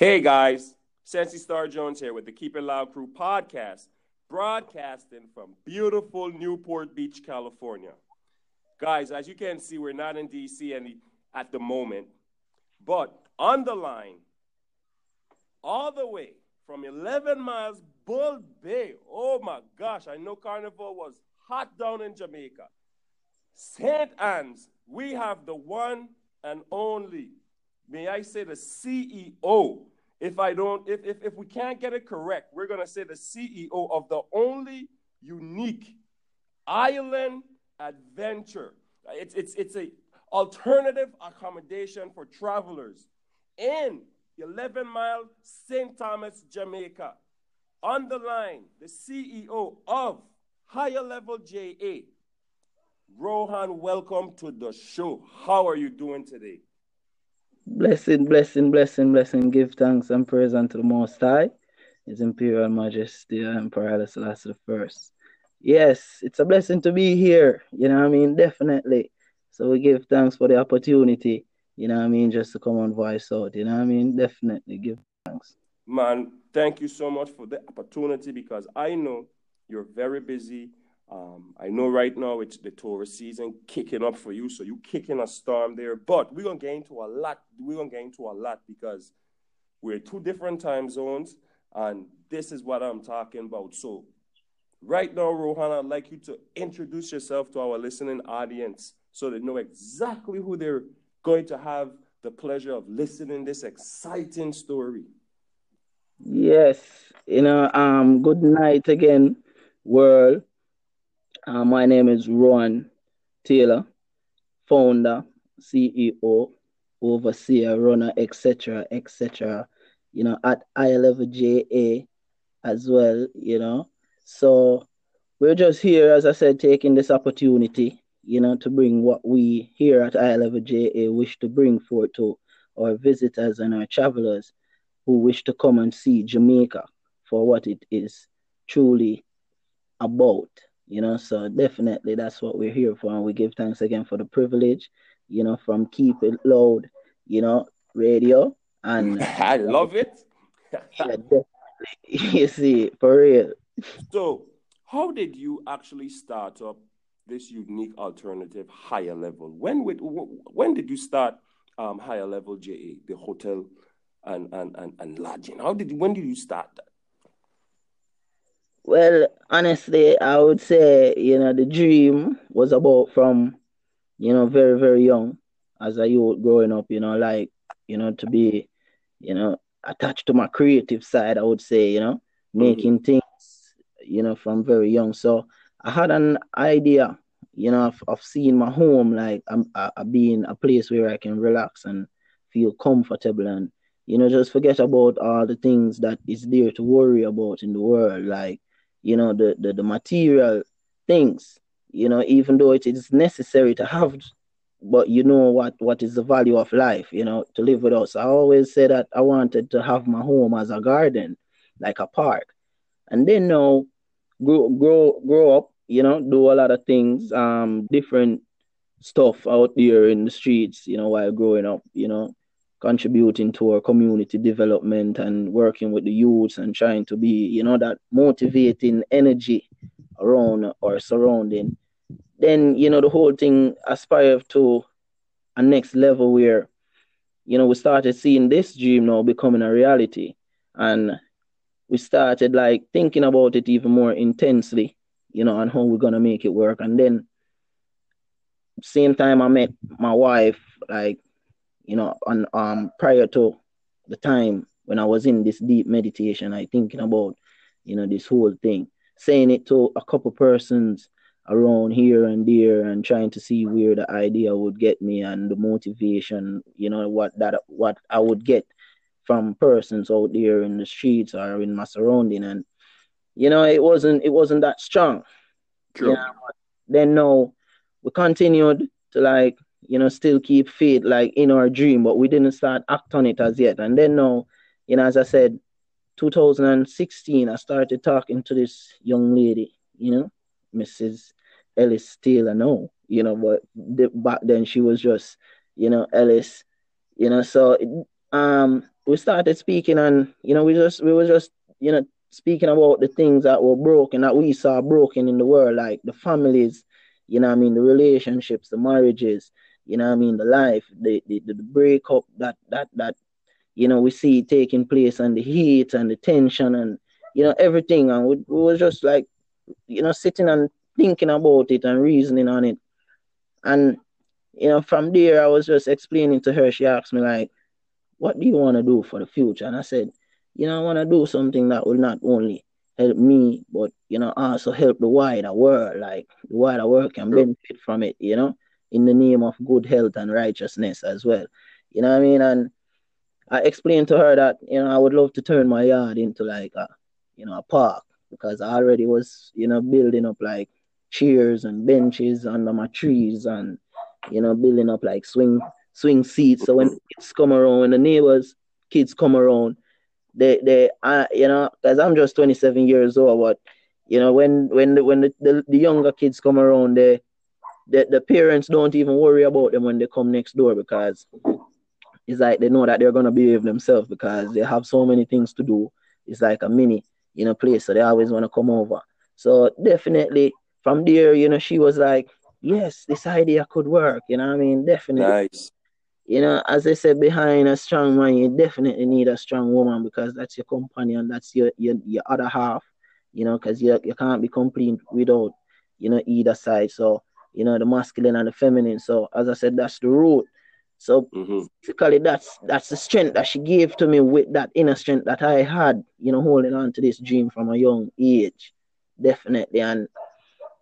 Hey guys, Sensi Star Jones here with the Keep It Loud Crew podcast, broadcasting from beautiful Newport Beach, California. Guys, as you can see, we're not in DC any, at the moment, but on the line, all the way from 11 miles Bull Bay. Oh my gosh, I know Carnival was hot down in Jamaica. St. Anne's, we have the one and only, may I say, the CEO if I don't, if, if, if we can't get it correct, we're going to say the CEO of the only unique island adventure. It's, it's, it's a alternative accommodation for travelers in 11 mile St. Thomas, Jamaica. On the line, the CEO of Higher Level JA. Rohan, welcome to the show. How are you doing today? Blessing, blessing, blessing, blessing. Give thanks and praise unto the Most High, His Imperial Majesty, Emperor Selassie I. Yes, it's a blessing to be here. You know what I mean? Definitely. So we give thanks for the opportunity. You know what I mean? Just to come on voice out. You know what I mean? Definitely give thanks. Man, thank you so much for the opportunity because I know you're very busy um, I know right now it's the tourist season kicking up for you, so you kicking a storm there. But we're gonna get into a lot. We're gonna get into a lot because we're two different time zones, and this is what I'm talking about. So, right now, Rohan, I'd like you to introduce yourself to our listening audience so they know exactly who they're going to have the pleasure of listening this exciting story. Yes, you know, um, good night again, world. Uh, my name is Rohan Taylor, founder, CEO, overseer, runner, etc., etc. You know, at I level JA as well. You know, so we're just here, as I said, taking this opportunity, you know, to bring what we here at I level JA wish to bring forth to our visitors and our travelers who wish to come and see Jamaica for what it is truly about you know so definitely that's what we're here for and we give thanks again for the privilege you know from keep it loud you know radio and i love it. yeah, you see for real. So how did you actually start up this unique alternative higher level? When would, when did you start um, higher level ja the hotel and, and and and lodging? How did when did you start that well, honestly, I would say, you know, the dream was about from, you know, very, very young as a youth growing up, you know, like, you know, to be, you know, attached to my creative side, I would say, you know, mm-hmm. making mm-hmm. things, you know, from very young. So I had an idea, you know, of, of seeing my home like I'm uh, being a place where I can relax and feel comfortable and, you know, just forget about all the things that is there to worry about in the world, like you know, the, the, the material things, you know, even though it is necessary to have, but you know what, what is the value of life, you know, to live with us. I always say that I wanted to have my home as a garden, like a park. And then now grow, grow, grow up, you know, do a lot of things, um, different stuff out there in the streets, you know, while growing up, you know, contributing to our community development and working with the youths and trying to be, you know, that motivating energy around our surrounding, then, you know, the whole thing aspire to a next level where, you know, we started seeing this dream now becoming a reality. And we started like thinking about it even more intensely, you know, and how we're gonna make it work. And then same time I met my wife, like you know, on um prior to the time when I was in this deep meditation, I thinking about, you know, this whole thing, saying it to a couple persons around here and there and trying to see where the idea would get me and the motivation, you know, what that what I would get from persons out there in the streets or in my surrounding and you know it wasn't it wasn't that strong. True. You know, then no, we continued to like you know, still keep faith like in our dream, but we didn't start act on it as yet. And then now, you know, as I said, 2016, I started talking to this young lady, you know, Mrs. Ellis Taylor now, you know, but the, back then she was just, you know, Ellis, you know, so um we started speaking and you know we just we were just you know speaking about the things that were broken that we saw broken in the world like the families you know i mean the relationships the marriages you know i mean? The life the, the the breakup that that that you know we see taking place and the heat and the tension and you know everything. And we, we was just like you know sitting and thinking about it and reasoning on it. And you know from there i was just explaining to her. She asked me like what do you want to do for the future? And I said, you know, I want to do something that will not only help me, but you know, also help the wider world. Like the wider world can benefit from it, you know, in the name of good health and righteousness as well. You know what I mean? And I explained to her that, you know, I would love to turn my yard into like a, you know, a park because I already was, you know, building up like chairs and benches under my trees and, you know, building up like swing swing seats. So when kids come around, when the neighbors kids come around, they they uh, you know, because I'm just 27 years old, but you know, when when the, when the, the, the younger kids come around, they the, the parents don't even worry about them when they come next door because it's like they know that they're gonna behave themselves because they have so many things to do. It's like a mini, you know, place, so they always want to come over. So definitely from there, you know, she was like, Yes, this idea could work, you know I mean? Definitely. Nice you know, as I said, behind a strong man, you definitely need a strong woman because that's your companion, that's your your, your other half, you know, because you, you can't be complete without, you know, either side. So, you know, the masculine and the feminine. So, as I said, that's the root. So, mm-hmm. basically, that's that's the strength that she gave to me with that inner strength that I had, you know, holding on to this dream from a young age, definitely. And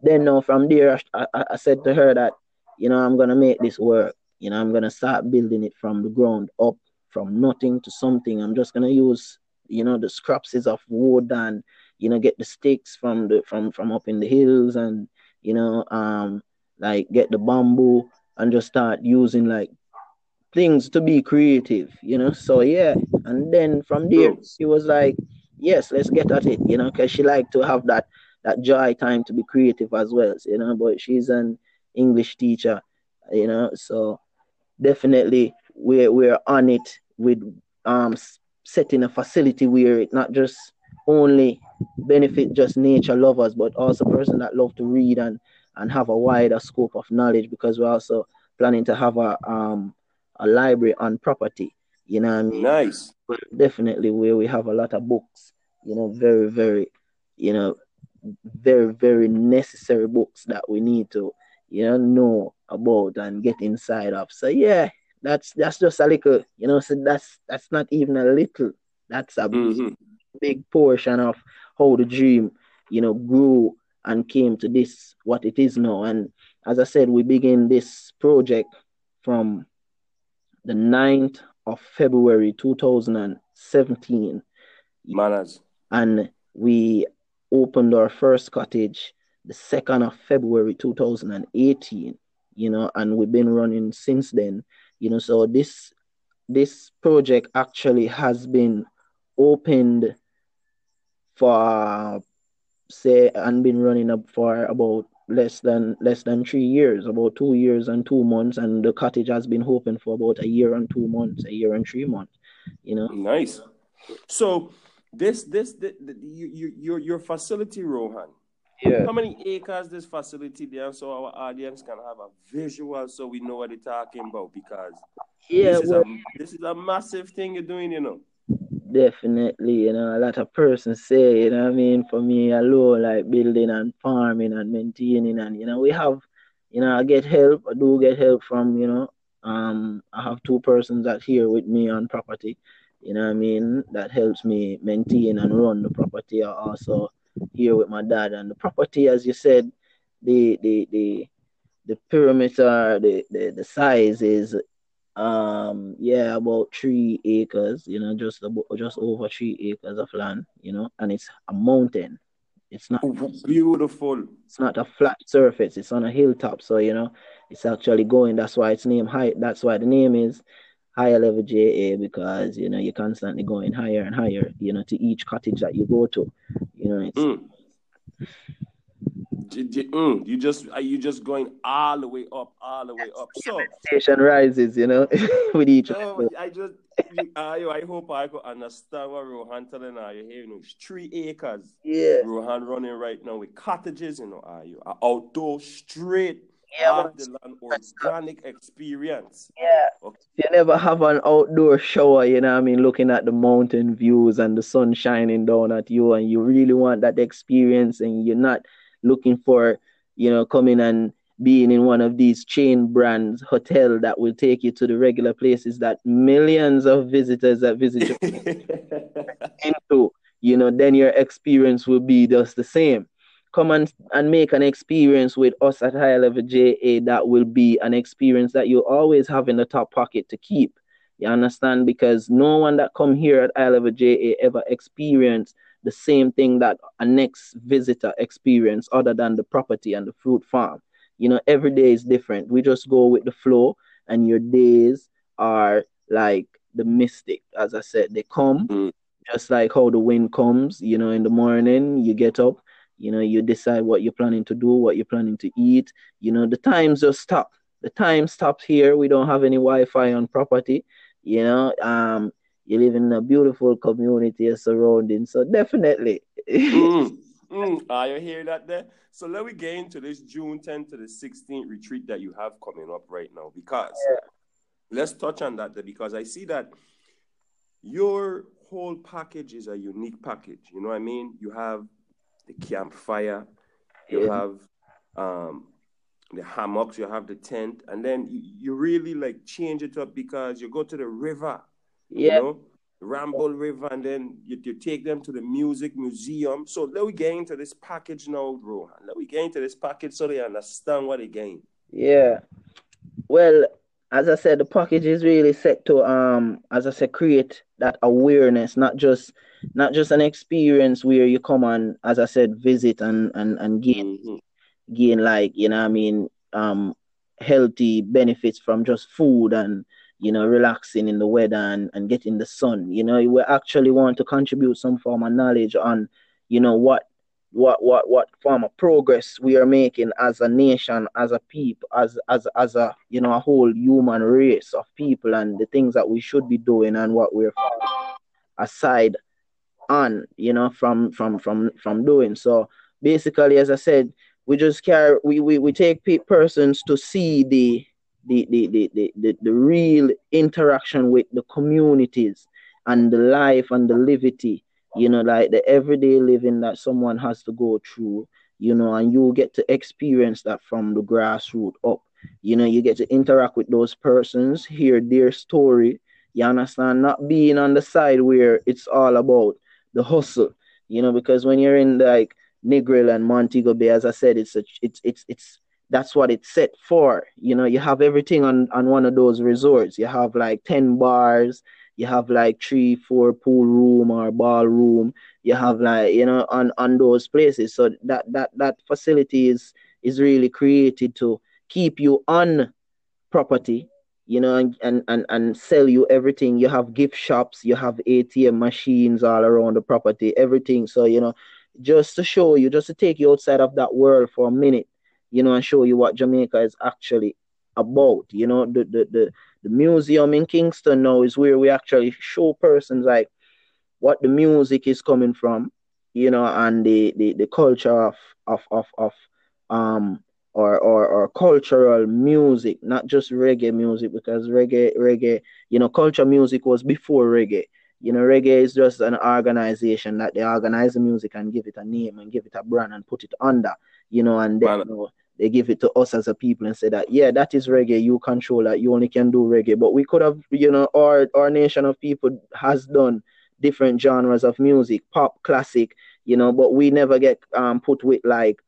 then now from there, I, I, I said to her that, you know, I'm gonna make this work you know, I'm gonna start building it from the ground up, from nothing to something. I'm just gonna use, you know, the scraps of wood and you know, get the sticks from the from from up in the hills and you know, um, like get the bamboo and just start using like things to be creative, you know. So yeah, and then from there she was like, yes, let's get at it, you know, because she liked to have that that joy time to be creative as well, you know. But she's an English teacher, you know, so definitely we're we're on it with um setting a facility where it not just only benefit just nature lovers, but also person that love to read and and have a wider scope of knowledge because we're also planning to have a um a library on property. You know I mean? Nice. But definitely where we have a lot of books, you know, very, very, you know, very, very necessary books that we need to, you know, know about and get inside of. So yeah, that's that's just a little, you know, so that's that's not even a little. That's a mm-hmm. big portion of how the dream, you know, grew and came to this what it is now. And as I said, we begin this project from the 9th of February 2017. Manners. And we opened our first cottage the 2nd of February 2018 you know, and we've been running since then, you know. So this this project actually has been opened for say and been running up for about less than less than three years, about two years and two months, and the cottage has been open for about a year and two months, a year and three months. You know. Nice. So this this the, the, your your your facility, Rohan. Yeah. How many acres this facility there so our audience can have a visual so we know what they're talking about because yeah, this, is well, a, this is a massive thing you're doing, you know. Definitely, you know, a lot of persons say, you know I mean, for me alone, like building and farming and maintaining and you know, we have you know, I get help, I do get help from, you know, um I have two persons that here with me on property, you know I mean, that helps me maintain and run the property I also here with my dad. And the property, as you said, the the the the perimeter, the the, the size is um yeah about three acres you know just about just over three acres of land you know and it's a mountain it's not beautiful it's not a flat surface it's on a hilltop so you know it's actually going that's why it's named high that's why the name is higher level JA because you know you're constantly going higher and higher, you know, to each cottage that you go to. You know, it's mm. Mm, you just are you just going all the way up, all the way up. So station rises, you know, with each. No, I just I, you I hope I could understand what Rohan telling now. You hear, you know, three acres. Yeah. Rohan running right now with cottages, you know, are you outdoor straight yeah, the land organic experience. Yeah. Okay. You never have an outdoor shower, you know I mean, looking at the mountain views and the sun shining down at you, and you really want that experience, and you're not looking for, you know, coming and being in one of these chain brands hotel that will take you to the regular places that millions of visitors that visit into, you know, then your experience will be just the same come and, and make an experience with us at high level JA that will be an experience that you always have in the top pocket to keep. You understand? Because no one that come here at high level JA ever experience the same thing that a next visitor experience other than the property and the fruit farm. You know, every day is different. We just go with the flow and your days are like the mystic. As I said, they come mm. just like how the wind comes, you know, in the morning, you get up, you know, you decide what you're planning to do, what you're planning to eat. You know, the times just stop. The time stops here. We don't have any Wi-Fi on property. You know, um, you live in a beautiful community surrounding. So definitely. mm, mm. Are you hear that there? So let me get into this June 10th to the 16th retreat that you have coming up right now because yeah. let's touch on that there because I see that your whole package is a unique package. You know what I mean? You have the campfire, you yeah. have um, the hammocks, you have the tent, and then you, you, really like change it up because you go to the river, yeah. you know, Ramble River, and then you, you take them to the music museum. So let we get into this package now, Rohan. Let we get into this package so they understand what they gain. Yeah. Well, as I said, the package is really set to um, as I said, create that awareness, not just not just an experience where you come and, as I said, visit and and and gain mm-hmm. gain like you know I mean um healthy benefits from just food and you know relaxing in the weather and, and getting the sun. You know, we actually want to contribute some form of knowledge on you know what what what what form of progress we are making as a nation, as a people, as as as a you know a whole human race of people, and the things that we should be doing and what we're aside on, you know, from from from from doing. So basically, as I said, we just care we we, we take persons to see the the, the, the, the, the, real interaction with the communities and the life and the liberty you know, like the everyday living that someone has to go through, you know, and you get to experience that from the grassroots up. You know, you get to interact with those persons, hear their story. You understand? Not being on the side where it's all about the hustle, you know, because when you're in like Negril and Montego Bay, as I said, it's a, it's it's it's that's what it's set for. You know, you have everything on on one of those resorts. You have like 10 bars, you have like three, four pool room or ballroom. You have like you know on on those places. So that that that facility is is really created to keep you on property you know, and, and, and, and sell you everything. You have gift shops, you have ATM machines all around the property, everything. So, you know, just to show you, just to take you outside of that world for a minute, you know, and show you what Jamaica is actually about. You know, the the, the, the museum in Kingston now is where we actually show persons like what the music is coming from, you know, and the the, the culture of of of of um or, or or cultural music, not just reggae music, because reggae reggae, you know, culture music was before reggae. You know, reggae is just an organization that they organize the music and give it a name and give it a brand and put it under, you know, and then you know, they give it to us as a people and say that yeah that is reggae you control that you only can do reggae. But we could have you know our our nation of people has done different genres of music pop classic you know but we never get um put with like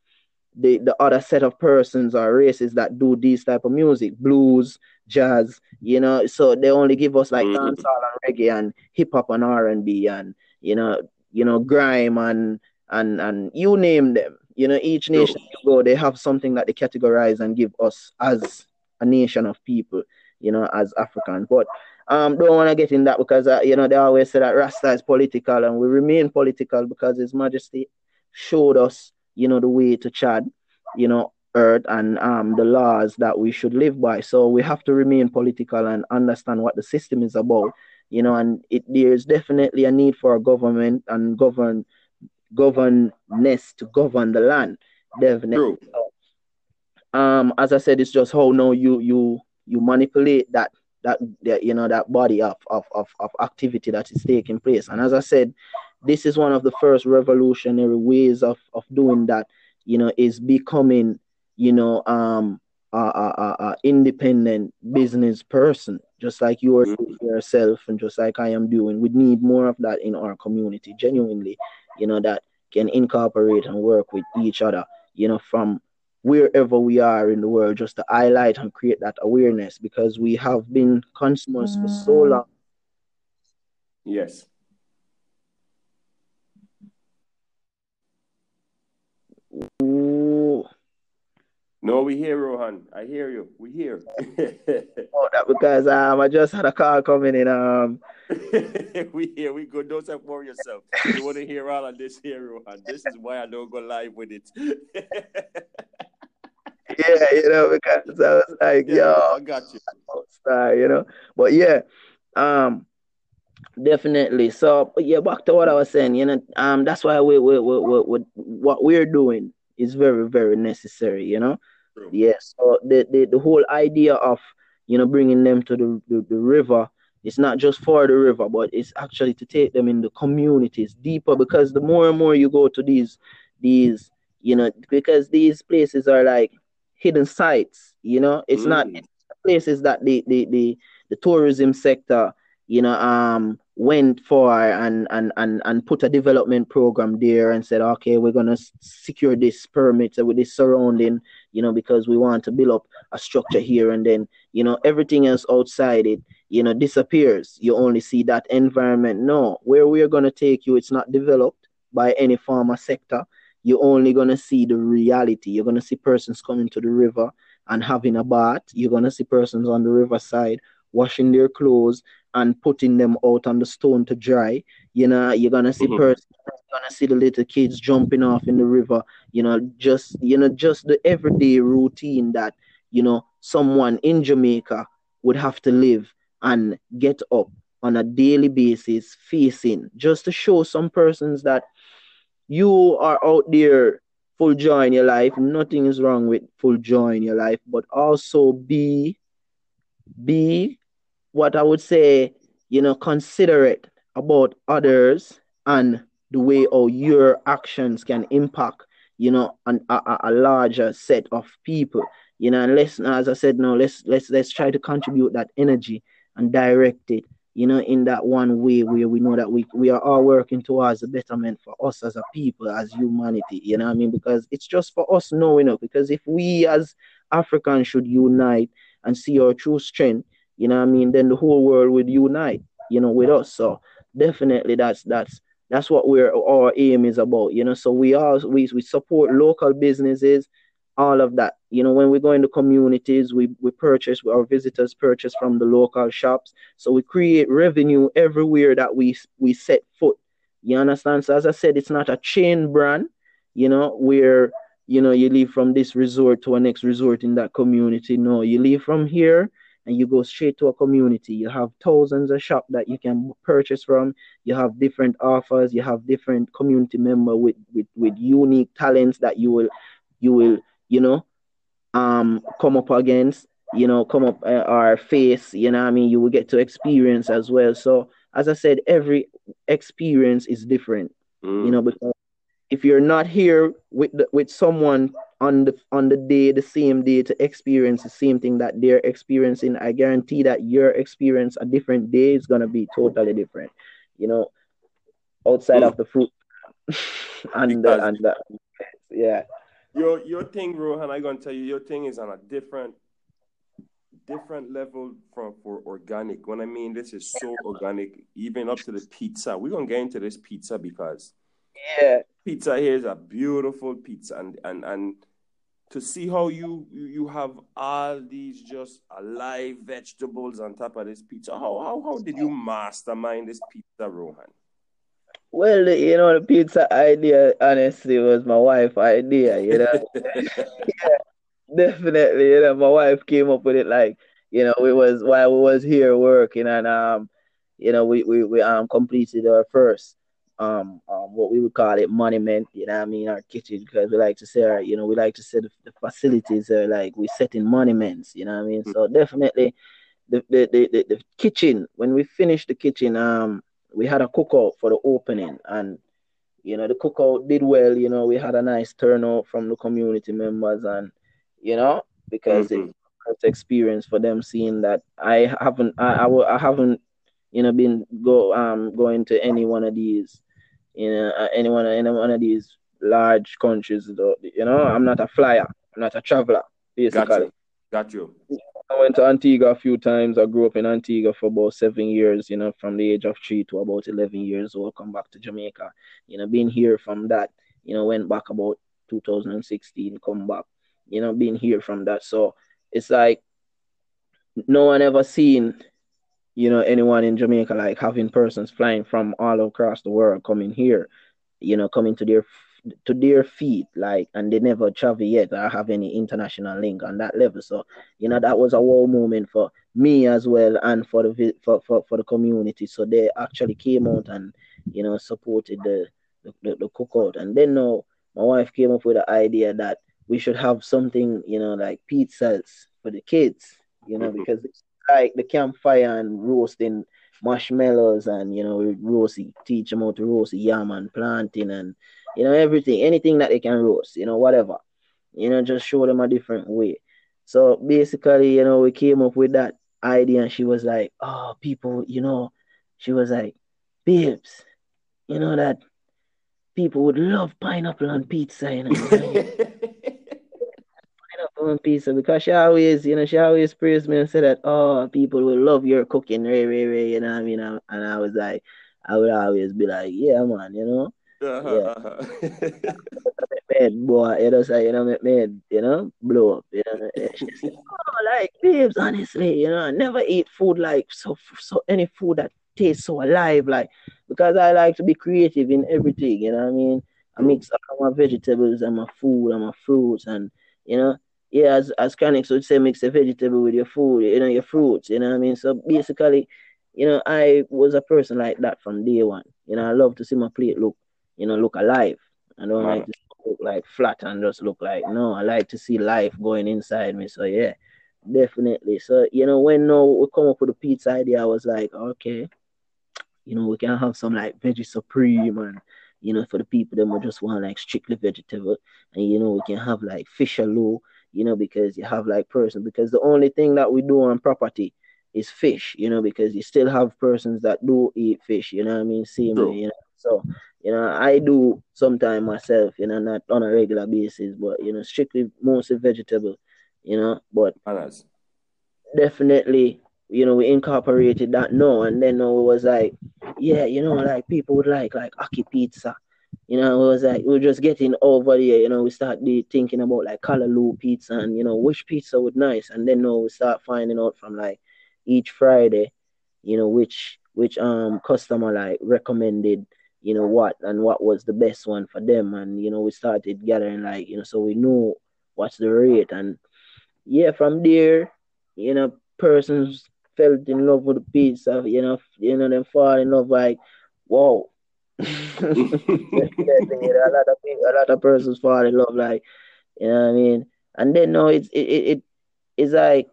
the the other set of persons or races that do these type of music blues jazz you know. So they only give us like mm-hmm. dancehall and reggae and hip hop and r&b and you know you know grime and and and you name them you know, each nation you go, they have something that they categorize and give us as a nation of people, you know, as African. But um, don't want to get in that because uh, you know they always say that Rasta is political, and we remain political because His Majesty showed us, you know, the way to Chad. you know, earth and um, the laws that we should live by. So we have to remain political and understand what the system is about, you know, and it there's definitely a need for a government and govern governess to govern the land. Definitely. um, as I said, it's just how now you you you manipulate that that, that you know that body of, of of of activity that is taking place. And as I said, this is one of the first revolutionary ways of of doing that. You know, is becoming you know um a, a, a independent business person, just like you are mm-hmm. yourself, and just like I am doing. We need more of that in our community, genuinely. You know that can incorporate and work with each other. You know from wherever we are in the world just to highlight and create that awareness because we have been consumers for so mm. long. Yes. Ooh. No, we hear Rohan. I hear you. We hear. oh, that because um I just had a call coming in. Um we hear we go. Don't say for yourself. You want to hear all of this here, Rohan. This is why I don't go live with it. yeah, you know, because I was like, yeah, yo, I got you. Star, you know. But yeah, um, definitely. So yeah, back to what I was saying, you know, um, that's why we we, we, we, we what we're doing is very very necessary, you know. True. Yeah. So the, the the whole idea of you know bringing them to the, the, the river it's not just for the river, but it's actually to take them in the communities deeper because the more and more you go to these these you know because these places are like hidden sites. You know, it's mm. not places that the, the the the tourism sector, you know, um went for and and and and put a development program there and said, okay, we're gonna secure this permit with this surrounding, you know, because we want to build up a structure here, and then you know everything else outside it, you know, disappears. You only see that environment. No, where we are gonna take you, it's not developed by any farmer sector you're only gonna see the reality. You're gonna see persons coming to the river and having a bath. You're gonna see persons on the riverside washing their clothes and putting them out on the stone to dry. You know, you're gonna see mm-hmm. persons gonna see the little kids jumping off in the river, you know, just you know, just the everyday routine that, you know, someone in Jamaica would have to live and get up on a daily basis facing just to show some persons that you are out there full joy in your life. Nothing is wrong with full joy in your life, but also be be what I would say, you know, considerate about others and the way how your actions can impact, you know, an, a, a larger set of people. You know, and let's as I said, no, let's let's let's try to contribute that energy and direct it you know, in that one way where we know that we, we are all working towards the betterment for us as a people, as humanity, you know I mean? Because it's just for us knowing it. Because if we as Africans should unite and see our true strength, you know I mean, then the whole world would unite, you know, with us. So definitely that's that's that's what we're our aim is about, you know. So we all we, we support local businesses, all of that. You know, when we go into communities, we, we purchase, our visitors purchase from the local shops. So we create revenue everywhere that we we set foot. You understand? So as I said, it's not a chain brand, you know, where you know you leave from this resort to a next resort in that community. No, you leave from here and you go straight to a community. You have thousands of shops that you can purchase from. You have different offers. You have different community member with, with, with unique talents that you will you will you know, um, come up against, you know, come up uh, our face, you know I mean? You will get to experience as well. So, as I said, every experience is different, mm. you know, because if you're not here with the, with someone on the on the day, the same day to experience the same thing that they're experiencing, I guarantee that your experience a different day is gonna be totally different, you know, outside mm. of the fruit and the, and the, yeah your your thing, Rohan, I'm gonna tell you, your thing is on a different different level from for organic. When I mean this is so organic, even up to the pizza. We're gonna get into this pizza because yeah, pizza here is a beautiful pizza, and and and to see how you you have all these just alive vegetables on top of this pizza. How how how did you mastermind this pizza, Rohan? Well, you know, the pizza idea honestly was my wife idea, you know. yeah, definitely, you know, my wife came up with it like, you know, we was while we was here working and um, you know, we we, we um completed our first um, um what we would call it monument, you know I mean, our kitchen because we like to say our, you know, we like to say the, the facilities are like we set in monuments, you know I mean? So definitely the the, the, the, kitchen, when we finished the kitchen, um we had a cookout for the opening and you know the cookout did well you know we had a nice turnout from the community members and you know because mm-hmm. it's experience for them seeing that i haven't I, I, I haven't you know been go um going to any one of these you know uh, any one any one of these large countries you know i'm not a flyer i'm not a traveler basically got you, got you. I went to Antigua a few times. I grew up in Antigua for about seven years, you know, from the age of three to about 11 years old. Come back to Jamaica, you know, being here from that, you know, went back about 2016, come back, you know, being here from that. So it's like no one ever seen, you know, anyone in Jamaica like having persons flying from all across the world coming here, you know, coming to their to their feet, like, and they never travel yet or have any international link on that level. So, you know, that was a wow moment for me as well and for the for, for, for the community. So they actually came out and, you know, supported the the, the, the cookout. And then now my wife came up with the idea that we should have something, you know, like pizzas for the kids, you know, mm-hmm. because it's like the campfire and roasting marshmallows and you know roasty teach them how to roast yam and planting and you know, everything, anything that they can roast, you know, whatever. You know, just show them a different way. So basically, you know, we came up with that idea and she was like, Oh, people, you know, she was like, Babes, you know that people would love pineapple on pizza, you know. pineapple on pizza because she always, you know, she always praised me and said that, oh, people will love your cooking, Ray, Ray, Ray, you know what I mean? And I was like, I would always be like, yeah, man, you know. Uh-huh, yeah. made boy, you know, say, you know, made, you know, blow up, you know. Said, oh, like, babes, honestly, you know, I never eat food like so, so any food that tastes so alive, like, because I like to be creative in everything, you know what I mean? I mix all my vegetables and my food and my fruits, and, you know, yeah, as, as Chronixx would say, mix a vegetable with your food, you know, your fruits, you know what I mean? So basically, you know, I was a person like that from day one. You know, I love to see my plate look you know, look alive. I don't like to look like flat and just look like no. I like to see life going inside me. So yeah, definitely. So you know, when no we come up with a pizza idea, I was like, okay, you know, we can have some like veggie supreme and you know, for the people that just want like strictly vegetable, and you know, we can have like fish alone, you know, because you have like person because the only thing that we do on property is fish, you know, because you still have persons that do eat fish, you know what I mean? Same way, you know. So you know, I do sometimes myself, you know, not on a regular basis, but you know, strictly mostly vegetable, you know. But ah, Bananas. definitely, you know, we incorporated that no, and then no, it was like, yeah, you know, like people would like like ackee pizza. You know, it was like we are just getting over there, you know, we start thinking about like Callaloo pizza and you know which pizza would nice, and then no, we start finding out from like each Friday, you know, which which um customer like recommended you know what and what was the best one for them and you know we started gathering like you know so we know what's the rate and yeah from there you know persons fell in love with the pizza you know you know them fall in love like whoa a lot of a lot of persons fall in love like you know what I mean and then no it's it, it, it it's like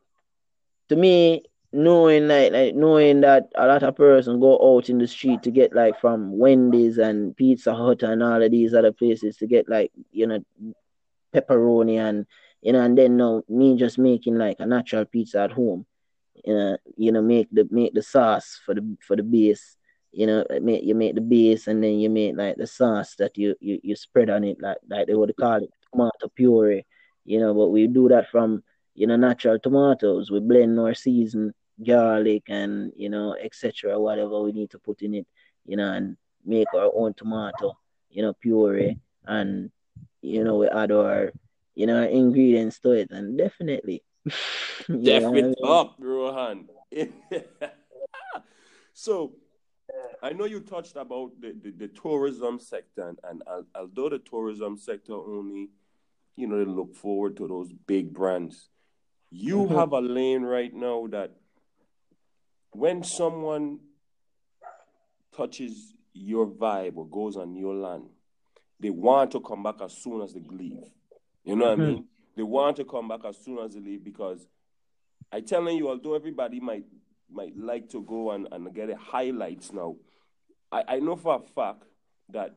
to me knowing like, like knowing that a lot of person go out in the street to get like from Wendy's and Pizza Hut and all of these other places to get like you know pepperoni and you know and then no me just making like a natural pizza at home you know you know make the make the sauce for the for the base you know make you make the base and then you make like the sauce that you you, you spread on it like like they would call it tomato puree you know but we do that from you know, natural tomatoes. We blend our season garlic and you know, etc. Whatever we need to put in it, you know, and make our own tomato, you know, puree, and you know, we add our, you know, ingredients to it, and definitely, definitely up, Rohan. so, I know you touched about the, the, the tourism sector, and, and, although the tourism sector only, you know, they look forward to those big brands, you mm-hmm. have a lane right now that when someone touches your vibe or goes on your land, they want to come back as soon as they leave. You know what mm-hmm. I mean? They want to come back as soon as they leave because I telling you, although everybody might might like to go and, and get a highlights now, I, I know for a fact that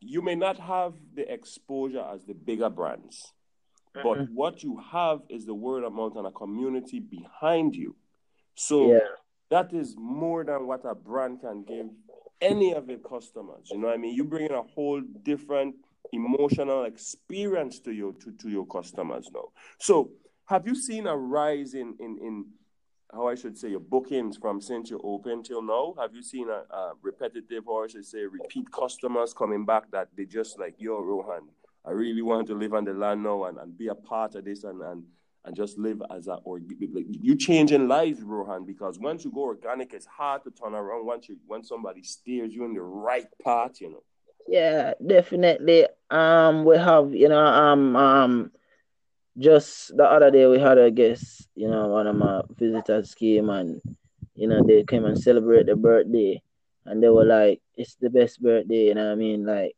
you may not have the exposure as the bigger brands, mm-hmm. but what you have is the word of mouth and a community behind you. So yeah. that is more than what a brand can give any of its customers. You know what I mean? You bring in a whole different emotional experience to your to, to your customers now. So have you seen a rise in in, in how I should say your bookings from since you opened till now? Have you seen a, a repetitive or I should say repeat customers coming back that they just like, yo, Rohan, I really want to live on the land now and, and be a part of this and, and and just live as a or you changing lives, Rohan, because once you go organic, it's hard to turn around once you when somebody steers you in the right path, you know. Yeah, definitely. Um, we have, you know, um, um, just the other day we had a guest, you know, one of my visitors came and, you know, they came and celebrate the birthday, and they were like, "It's the best birthday," you know what I mean, like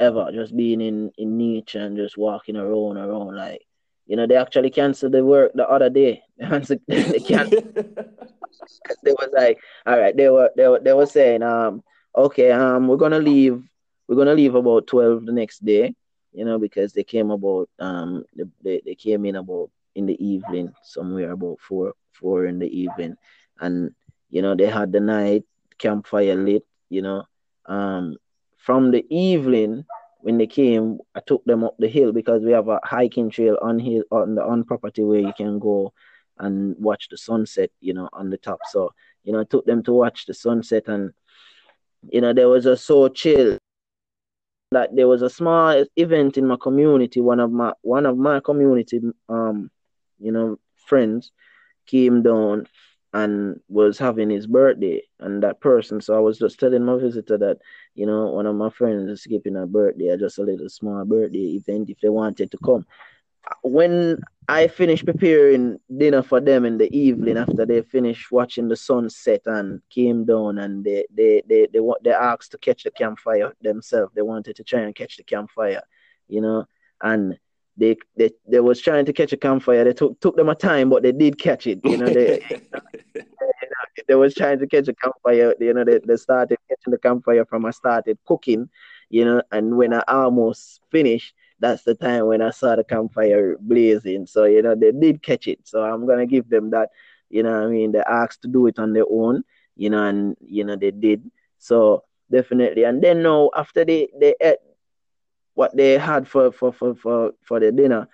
ever, just being in in nature and just walking around, around, like you know, they actually canceled the work the other day. they canceled. they was like, all right, they were they were they were saying, um, okay, um, we're gonna leave. We're gonna leave about twelve the next day, you know, because they came about um they they came in about in the evening, somewhere about four four in the evening, and you know they had the night campfire lit, you know, um, from the evening when they came, I took them up the hill because we have a hiking trail on hill on the on property where you can go and watch the sunset, you know, on the top. So, you know, I took them to watch the sunset and you know, there was a so chill that there was a small event in my community. One of my one of my community um, you know, friends came down and was having his birthday and that person. So I was just telling my visitor that, you know, one of my friends is skipping a birthday, just a little small birthday event if they wanted to come. When I finished preparing dinner for them in the evening after they finished watching the sunset and came down and they they they they, they, they asked to catch the campfire themselves. They wanted to try and catch the campfire, you know, and they they they was trying to catch a campfire. They took took them a time, but they did catch it. You know, they they was trying to catch a campfire. You know, they, they started catching the campfire from I started cooking. You know, and when I almost finished, that's the time when I saw the campfire blazing. So you know, they did catch it. So I'm gonna give them that. You know, I mean, they asked to do it on their own. You know, and you know they did. So definitely. And then now after they they ate what they had for for for for, for the dinner,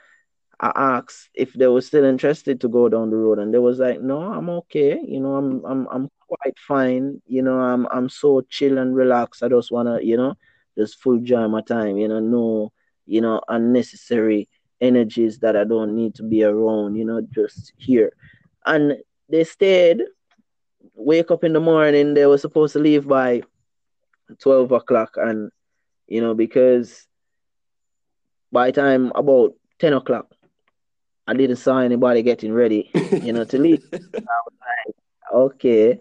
I asked if they were still interested to go down the road, and they was like, "No, I'm okay. You know, I'm I'm I'm quite fine. You know, I'm I'm so chill and relaxed. I just wanna, you know, just full enjoy my time. You know, no, you know, unnecessary energies that I don't need to be around. You know, just here." And they stayed. Wake up in the morning. They were supposed to leave by twelve o'clock, and you know because by time about 10 o'clock, I didn't saw anybody getting ready, you know, to leave. I was like, okay,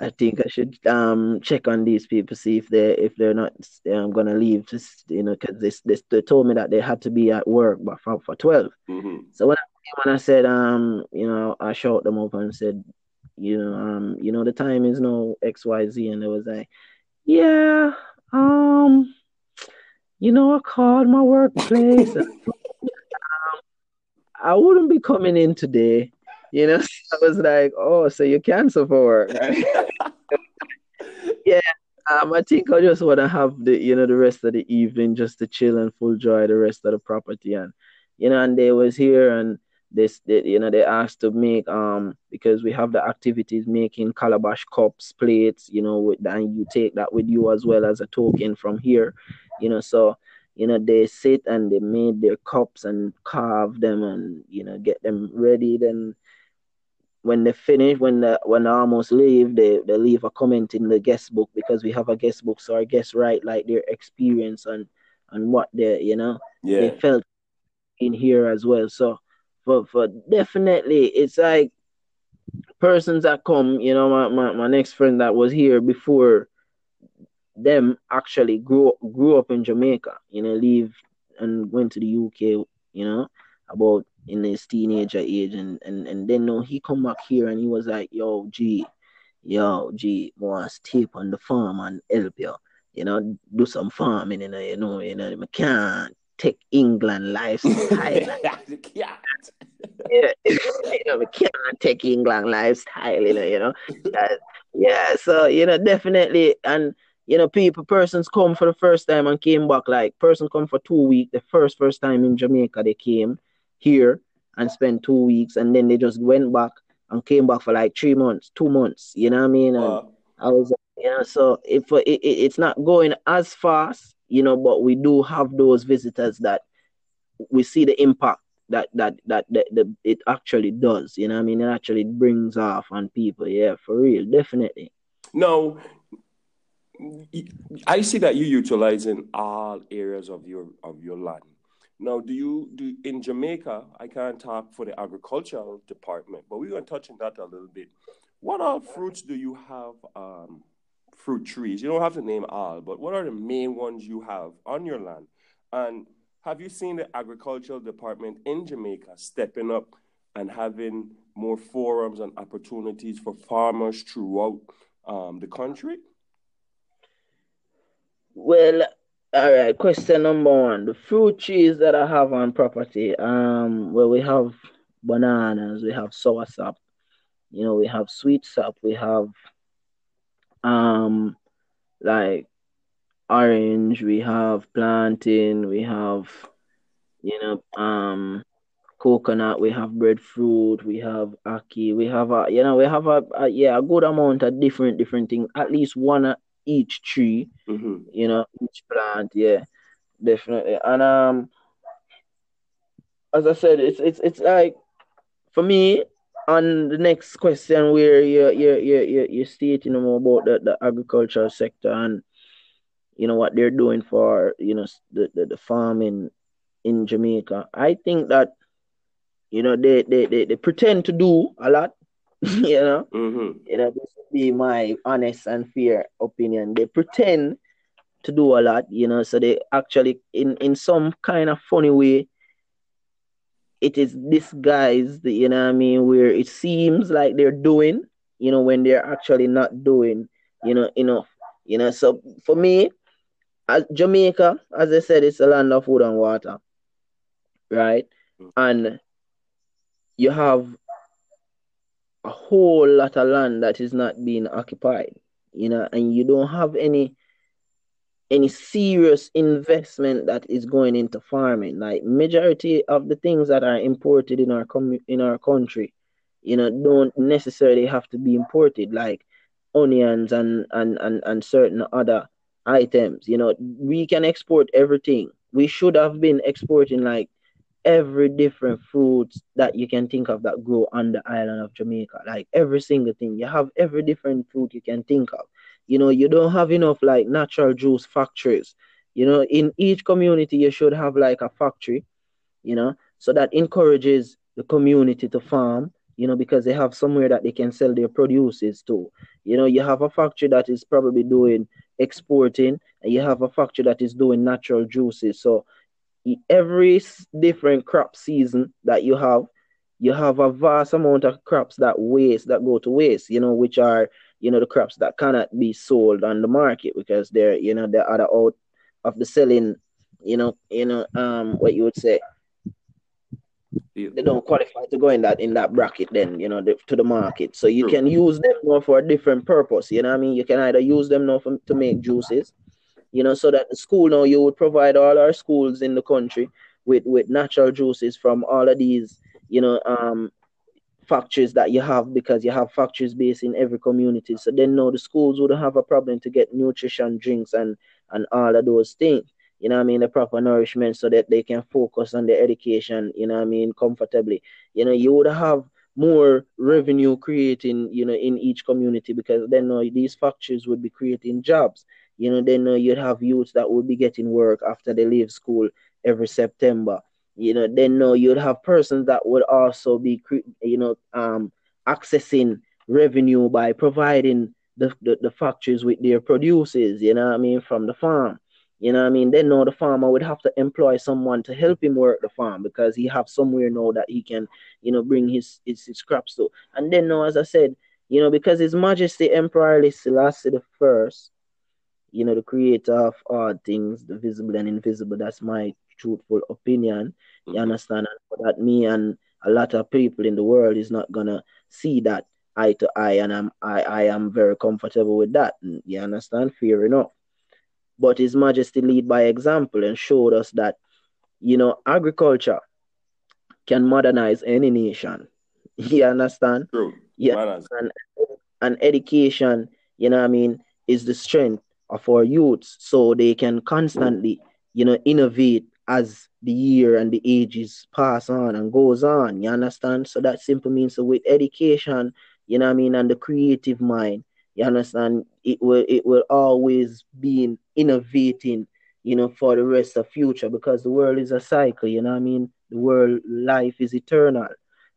I think I should um check on these people, see if they if they're not um, gonna leave, just you know, because they, they, they told me that they had to be at work but for, for 12 mm-hmm. So when I, when I said um you know I showed them up and said you know um you know the time is no X Y Z and they was like yeah um you know, I called my workplace. um, I wouldn't be coming in today. You know, I was like, oh, so you cancel for work. yeah. Um, I think I just want to have the, you know, the rest of the evening just to chill and full joy the rest of the property. And, you know, and they was here and this, they, you know, they asked to make, um, because we have the activities making calabash cups, plates, you know, with, and you take that with you as well as a token from here you know so you know they sit and they made their cups and carve them and you know get them ready then when they finish, when the when they almost leave, they, they leave a comment in the guest book because we have a guest book, so our guests write like their experience and and what they you know Yeah. they felt in here as well. So for for definitely it's like persons that come, you know, my, my, my next friend that was here before them actually grew grew up in Jamaica, you know, leave and went to the UK, you know, about in his teenager age and and, and then no he come back here and he was like, Yo, G, yo, G, want tip on the farm and help you, you know, do some farming, you know, you know, you know, I can't take England lifestyle. yeah. yeah, you know, we can't take England lifestyle, you know, you know. Yeah, so you know, definitely, and you know, people, persons come for the first time and came back. Like, person come for two weeks. The first first time in Jamaica, they came here and spent two weeks, and then they just went back and came back for like three months, two months. You know what I mean? And Wow. I was, you know, so if it, it, it's not going as fast, you know, but we do have those visitors that we see the impact that that that, that, that it actually does. You know, what I mean, it actually brings off on people. Yeah, for real, definitely. No. I see that you're utilizing all areas of your of your land. Now, do you do in Jamaica? I can't talk for the agricultural department, but we're gonna touch on that a little bit. What all fruits do you have? Um, fruit trees. You don't have to name all, but what are the main ones you have on your land? And have you seen the agricultural department in Jamaica stepping up and having more forums and opportunities for farmers throughout um, the country? Well, all right. Question number one: the fruit trees that I have on property. Um, well, we have bananas, we have soursop, you know, we have sweetsop, we have um like orange, we have plantain, we have you know um coconut, we have breadfruit, we have ackee, we have a you know we have a, a yeah a good amount of different different things. At least one each tree, hmm you know, each plant. Yeah, definitely. And um, as I said, it's it's it's like for me. On the next question, where you you you you you're stating more about the, the agricultural sector and you know what they're doing for you know the, the, the farming in Jamaica. I think that you know they, they, they, they pretend to do a lot. you know, hmm you know this would be my honest and fair opinion. They pretend to do a lot. You know, so they actually in in some kind of funny way. It is disguised, you know what I mean, where it seems like they're doing, you know, when they're actually not doing, you know, enough. You know, so for me, as Jamaica, as I said, it's a land of food and water, right? And you have a whole lot of land that is not being occupied, you know, and you don't have any any serious investment that is going into farming. Like majority of the things that are imported in our com- in our country, you know, don't necessarily have to be imported, like onions and and and, and certain other items. You know, we can export everything. We should have been exporting like every different fruits that you can think of that grow on the island of Jamaica. Like every single thing. You have every different fruit you can think of. You know, you don't have enough like natural juice factories. You know, in each community you should have like a factory, you know, so that encourages the community to farm, you know, because they have somewhere that they can sell their produces to. You know, you have a factory that is probably doing exporting, and you have a factory that is doing natural juices. So every different crop season that you have, you have a vast amount of crops that waste that go to waste, you know, which are you know the crops that cannot be sold on the market because they're you know they're out of, out of the selling, you know, you know, um what you would say Yeah. they don't qualify to go in that in that bracket then you know the, to the market so you True. can use them for a different purpose you know what i mean you can either use them now for, to make juices you know so that the school now you would provide all our schools in the country with with natural juices from all of these you know um factories that you have because you have factories based in every community so then now the schools wouldn't have a problem to get nutrition drinks and and all of those things you know I mean, the proper nourishment so that they can focus on their education, you know I mean, comfortably. You know, you would have more revenue creating, you know, in each community because then uh, these factories would be creating jobs. You know, then uh, you'd have youths that would be getting work after they leave school every September. You know, then uh, you'd have persons that would also be, you know, um, accessing revenue by providing the, the, the factories with their produces, you know I mean, from the farm. You know I mean? Then now the farmer would have to employ someone to help him work the farm because he have somewhere now that he can, you know, bring his his, his crops to. And then now, as I said, you know, because His Majesty Emperor Selassie the First, you know, the creator of all things, the visible and invisible, that's my truthful opinion. You mm-hmm. understand? And that me and a lot of people in the world is not gonna see that eye to eye, and I'm I, I am very comfortable with that. You understand? Fair enough. But His Majesty lead by example and showed us that, you know, agriculture can modernize any nation. You understand? True. Yeah. And, and education, you know I mean, is the strength of our youths so they can constantly, you know, innovate as the year and the ages pass on and goes on. You understand? So that simply means so with education, you know I mean, and the creative mind, you understand, it will it will always be innovating, you know, for the rest of future because the world is a cycle, you know I mean? The world life is eternal.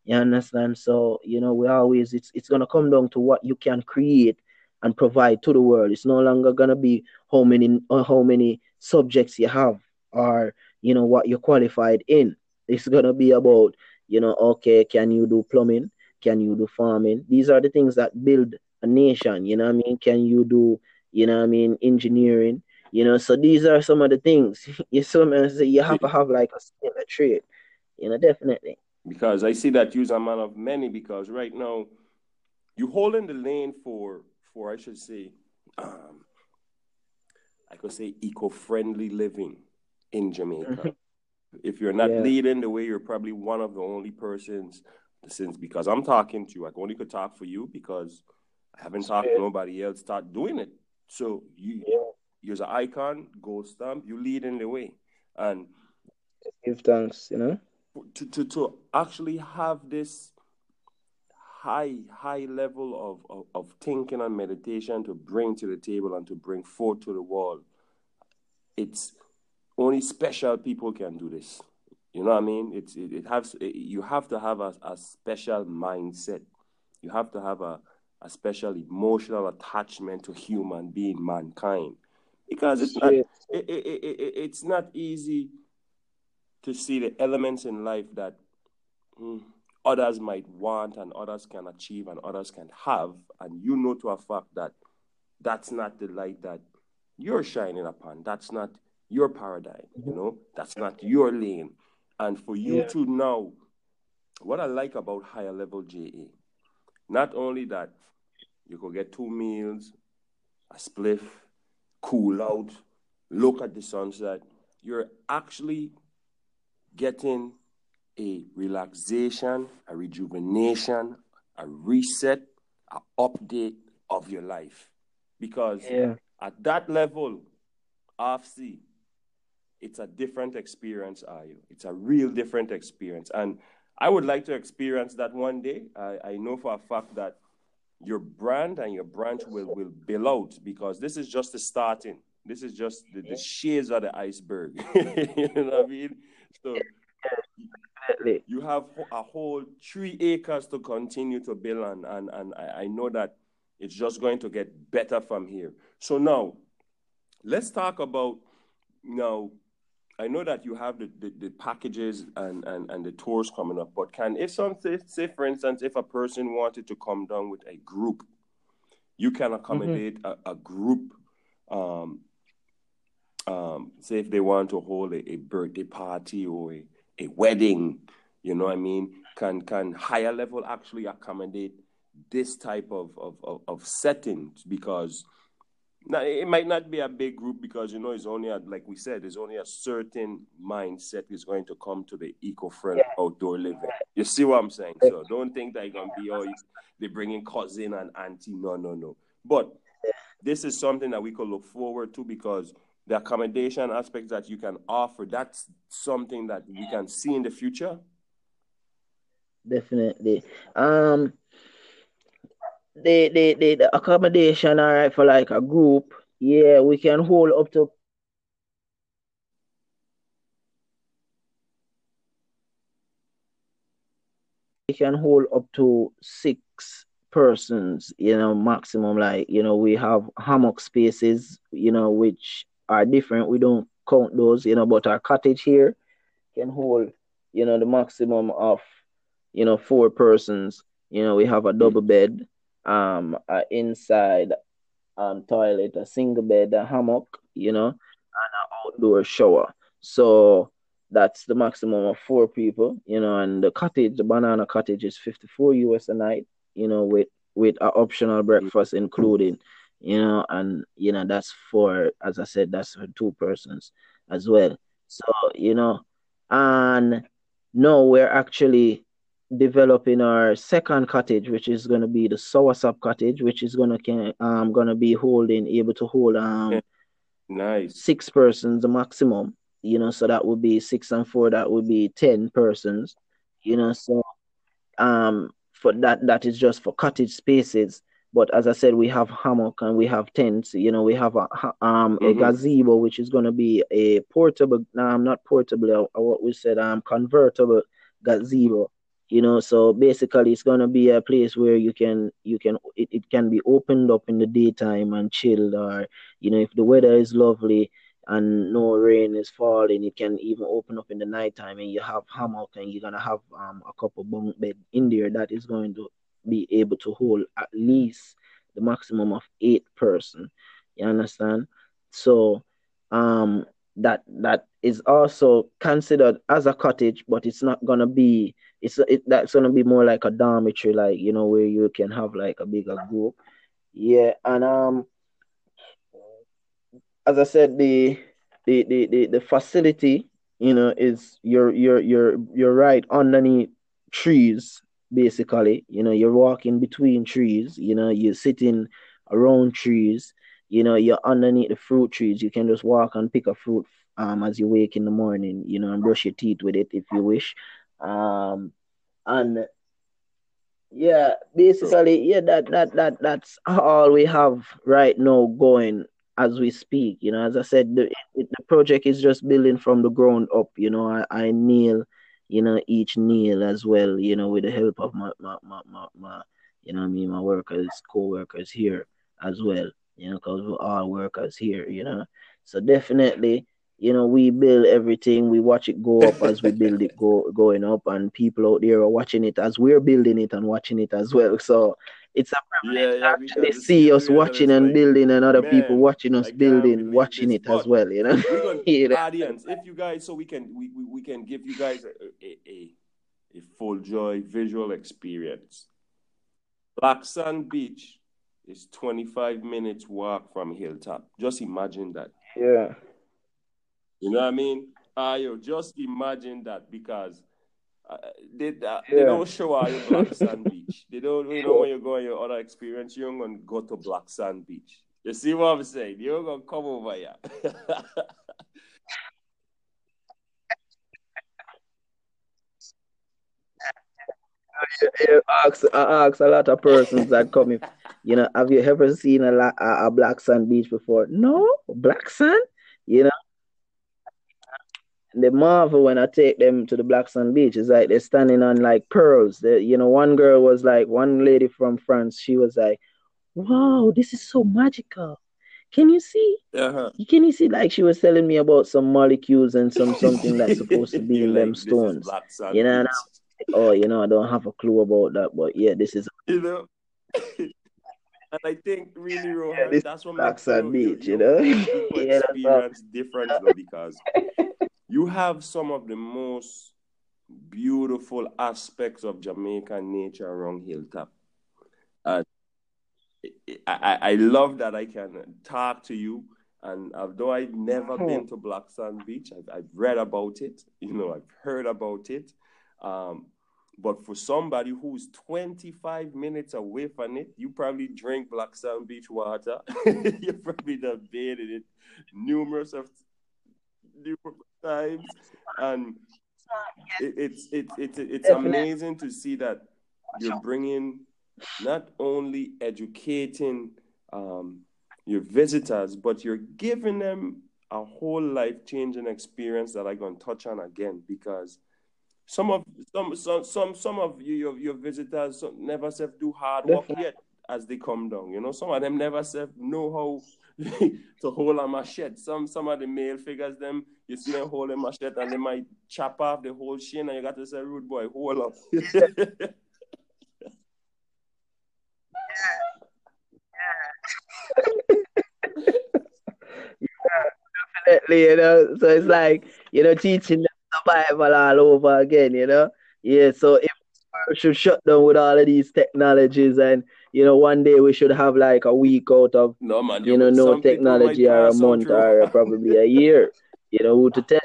You understand? So, you know, we always it's it's gonna come down to what you can create and provide to the world. It's no longer gonna be how many uh, how many subjects you have or you know what you're qualified in. It's gonna be about, you know, okay, can you do plumbing? Can you do farming? These are the things that build a nation. You know what I mean? Can you do, you know what I mean, engineering? You know, so these are some of the things. you so you have to have like a skill, a trade. You know, definitely. Because I see that you're a man of many. Because right now, you're holding the lane for for I should say, um, I could say eco-friendly living in Jamaica. Mm-hmm. If you're not yeah. leading the way, you're probably one of the only persons since because I'm talking to you, I only could talk for you because I haven't talked to nobody else start doing it. So you yeah. you're an icon, gold stamp, you leading the way. And give thanks, you know. To to to actually have this high high level of, of, of thinking and meditation to bring to the table and to bring forth to the world. It's only special people can do this. You know what I mean? It's it, it has it, you have to have a, a special mindset. You have to have a, a special emotional attachment to human being, mankind, because it's not it, it, it, it, it's not easy to see the elements in life that mm, others might want and others can achieve and others can have, and you know to a fact that that's not the light that you're shining upon. That's not your paradigm. You mm-hmm. know, that's not your lane. And for you yeah. to know what I like about higher level JA, not only that you could get two meals, a spliff, cool out, look at the sunset, you're actually getting a relaxation, a rejuvenation, a reset, an update of your life. Because yeah. at that level, sea, it's a different experience, are you? It's a real different experience. And I would like to experience that one day. I, I know for a fact that your brand and your branch will, will bill out because this is just the starting. This is just the, the shades of the iceberg. you know what I mean? So you have a whole three acres to continue to build on, and, and I, I know that it's just going to get better from here. So now, let's talk about now I know that you have the, the, the, packages and, and, and the tours coming up, but can if some say, say for instance, if a person wanted to come down with a group, you can accommodate mm-hmm. a, a, group. Um, um, say if they want to hold a, a birthday party or a, a wedding, you know what I mean? Can can higher level actually accommodate this type of, of, of, of settings because now, it might not be a big group because you know it's only a, like we said, there's only a certain mindset is going to come to the eco-friendly yeah. outdoor living. You see what I'm saying? So don't think that you're gonna be oh they're bringing cousin and auntie. No, no, no. But this is something that we could look forward to because the accommodation aspect that you can offer, that's something that we can see in the future. definitely. Um, the the the, the accommodation, all right, for like a group, yeah, we can hold up to we can hold up to six persons, you know, maximum. Like, you know, we have hammock spaces, you know, which are different. We don't count those, you know, but our cottage here can hold, you know, the maximum of, you know, four persons. You know, we have a double bed, um, a inside um toilet, a single bed, a hammock, you know, and an outdoor shower. So that's the maximum of four people, you know, and the cottage, the banana cottage is 54 US a night, you know, with with an optional breakfast including, you know, and you know, that's for as I said, that's for two persons as well. So, you know, and no, we're actually developing our second cottage, which is gonna be the Soursop cottage, which is gonna can um gonna be holding able to hold um Nice. six persons the maximum, you know, so that would be six and four, that would be ten persons, you know, so um for that that is just for cottage spaces. But as I said, we have hammock and we have tents, you know, we have a um Mm-hmm. gazebo which is gonna be a portable um not portable what we said um convertible gazebo you know so basically it's gonna be a place where you can you can it, it can be opened up in the daytime and chilled or you know if the weather is lovely and no rain is falling it can even open up in the nighttime and you have hammock and you're gonna have um a couple bunk bed in there that is going to be able to hold at least the maximum of eight person. You understand? So um that that is also considered as a cottage but it's not gonna be it's it, that's gonna be more like a dormitory like you know where you can have like a bigger group. Yeah and um as I said, the the the the, the facility, you know, is you're you're you're you're right underneath trees, basically. You know, you're walking between trees, you know, you're sitting around trees, you know, you're underneath the fruit trees. You can just walk and pick a fruit um as you wake in the morning, you know, and brush your teeth with it if you wish. Um and yeah, basically, yeah, that that that that's all we have right now going as we speak. You know, as I said, the the project is just building from the ground up. You know, I, I nail, you know, each nail as well. You know, with the help of my my my, my, my you know, I mean, my workers, co-workers here as well. You know, because we're all workers here. You know, so definitely you know, we build everything, we watch it go up as we build it go going up, and people out there are watching it as we're building it and watching it as well. So it's a yeah, privilege to yeah, actually because see, us watching and like, building and other people watching us building, watching it as well, you know. you know? audience, if you guys so we can we, we, we can give you guys a, a, a, a full joy visual experience. Black Sand Beach is 25 minutes walk from Hilltop. Just imagine that. Yeah. You know what I mean? Uh, yo, just imagine that because uh, they uh, they don't show you Black Sand Beach. They don't, you know, when you go on your other experience, you're gonna go to Black Sand Beach. You see what I'm saying? You're gonna come over here. Yeah, ask, I ask a lot of persons that come if you know, have you ever seen a, a, a black sand beach before? No, black sand? You know, the marvel when I take them to the black sand beach is like they're standing on like pearls. The, you know, one girl was like, one lady from France, she was like, wow, this is so magical. Can you see? uh-huh. Can you see? Like she was telling me about some molecules and some something that's supposed to be in them like, this stones. You know, and I'm like, oh, you know, I don't have a clue about that, but yeah, this is You know? And I think really, Rohan, is that's what black makes sand you you beach, you know. you people yeah, experience different because you have some of the most beautiful aspects of Jamaican nature around Hilltop. And I, I, I love that I can talk to you. And although I've never Mhm. been to Black Sand Beach, I've, I've read about it, you know, I've heard about it. Um, but for somebody who's 25 minutes away from it, you probably drink Black Sand Beach water. you probably done bathed in it numerous of times. And it, it's it, it, it's amazing to see that you're bringing not only educating um, your visitors, but you're giving them a whole life changing experience that I'm going to touch on again because some of some some some some of you, your your visitors never self do hard work yet as they come down. You know, some of them never self know how to hold a machete. Some some of the male figures them you see them holding machete and they might chop off the whole shin and you got to say rude boy, hold up. yeah. Yeah, definitely, you know. So it's like, you know, teaching them survival all over again, you know. Yeah, so if we should shut down with all of these technologies and you know, one day we should have like a week out of no man, you know, no technology or a month or probably a year. You know, who to tell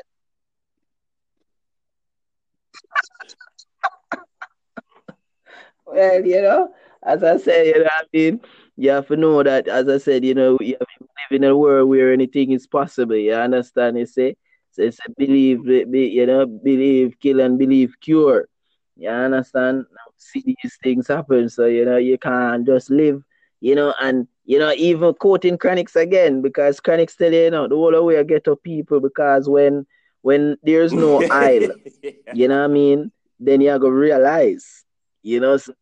well, you know, as I said, you know, I mean, you have to know that, as I said, you know, you live in a world where anything is possible. You understand? You say, so it's a believe, be, you know, believe, kill, and believe, cure. You understand? See these things happen, so you know you can't just live, you know, and you know even quoting Chronixx again because Chronixx tell you, know the whole way I get to people because when when there's no aisle, yeah. you know what I mean, then you gonna realize, you know, so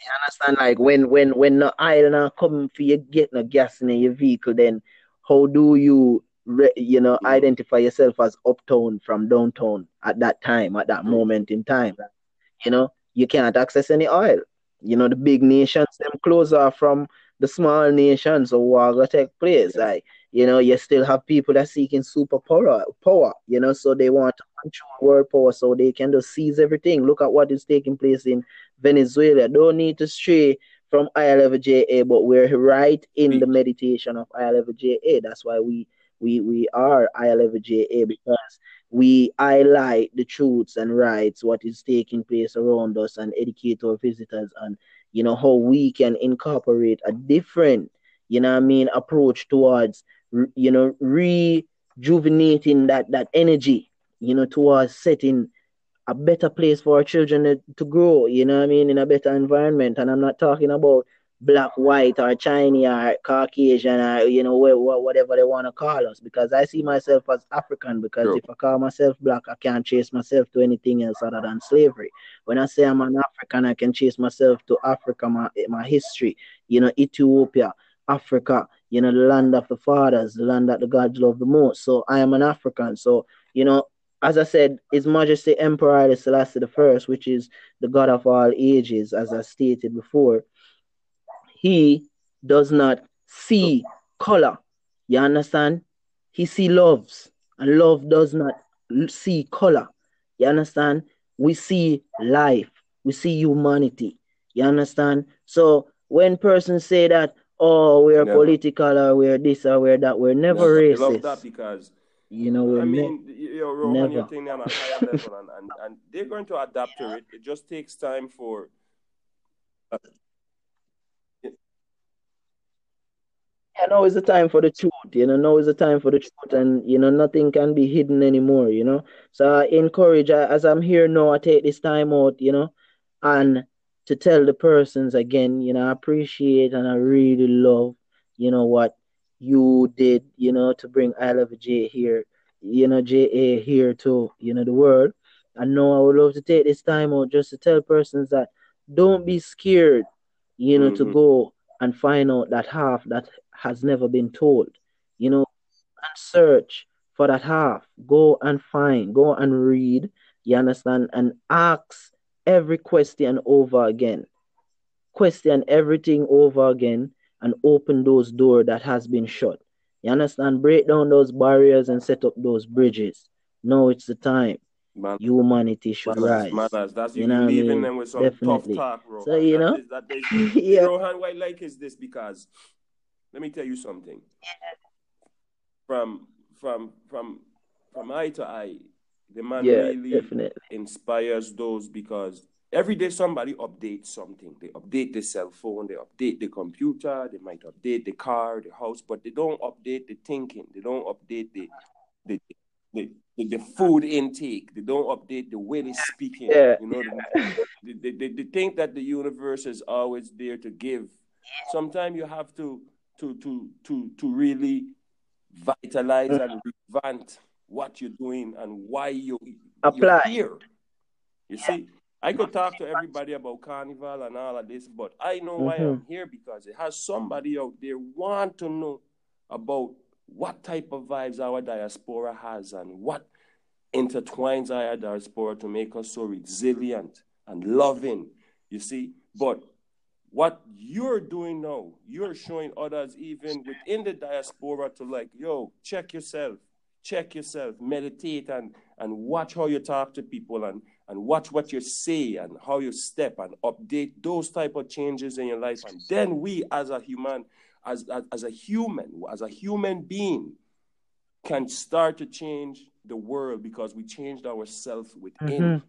you understand? Like when when when the aisle now come for you get no gas in your vehicle, then how do you re, you know identify yourself as uptown from downtown at that time, at that mm. moment in time? You know, you can't access any oil. You know, the big nations them close off from the small nations, so what gonna take place? Like you know, you still have people that seeking super power, power, you know, so they want to control world power so they can just seize everything. Look at what is taking place in Venezuela. Don't need to stray from I11JA, but we're right in the meditation of I11JA. That's why we we we are I11JA because we highlight the truths and rights, what is taking place around us, and educate our visitors and you know how we can incorporate a different, you know I mean, approach towards you know, rejuvenating that that energy, you know, towards setting a better place for our children to grow, you know I mean, in a better environment. And I'm not talking about black, white, or Chinese, or Caucasian, or, you know, whatever they want to call us, because I see myself as African, because if I call myself black, I can't chase myself to anything else other than slavery. When I say I'm an African, I can chase myself to Africa, my, my history, you know, Ethiopia, Africa, you know, the land of the fathers, the land that the gods love the most. So I am an African. So, you know, as I said, His Majesty Emperor Selassie the First, which is the God of all ages, as I stated before, he does not see color. You understand? He see loves, and love does not see color. You understand? We see life, we see humanity. You understand? So when persons say that, oh, we're never. political or we're this or we're that. We're never, never. racist. I love that because you know, I mean, ne- you know, Rohan, never. you're thinking on a higher level, and, and, and they're going to adapt to it. It just takes time for. Uh, yeah, now is the time for the truth. You know, now is the time for the truth, and you know, nothing can be hidden anymore. You know, so I encourage as I'm here now. I take this time out. You know, and to tell the persons again, you know, I appreciate and I really love, you know, what you did, you know, to bring I Love J here, you know, JA here to, you know, the world. I know I would love to take this time out just to tell persons that don't be scared, you know, mm-hmm. to go and find out that half that has never been told, you know, and search for that half. Go and find, go and read, you understand, and ask every question over again. Question everything over again and open those doors that has been shut. You understand? Break down those barriers and set up those bridges. Now it's the time. Man, Humanity should manners, rise. Manners. That's you, you know leaving I mean? them with some Definitely. tough talk, bro. So you know, that is, that is, yeah. Rohan, why like is this because let me tell you something. From from from from eye to eye, the man yeah, really definitely. inspires those because every day somebody updates something. They update the cell phone, they update the computer, they might update the car, the house, but they don't update the thinking. They don't update the the the, the, the food intake. They don't update the way they speak. Yeah. You know, they, they, they, they think that the universe is always there to give. Sometimes you have to to to to to really vitalize and revamp what you're doing and why you Apply. you're here. You see, I could talk to everybody about carnival and all of this, but I know why Mhm. I'm here because it has somebody out there want to know about what type of vibes our diaspora has and what intertwines our diaspora to make us so resilient and loving. You see, but what you're doing now, you're showing others even within the diaspora to like, yo, check yourself, check yourself, meditate and and watch how you talk to people and and watch what you say and how you step and update those type of changes in your life. And then we as a human, as as, as a human, as a human being, can start to change the world because we changed ourselves within. Mhm.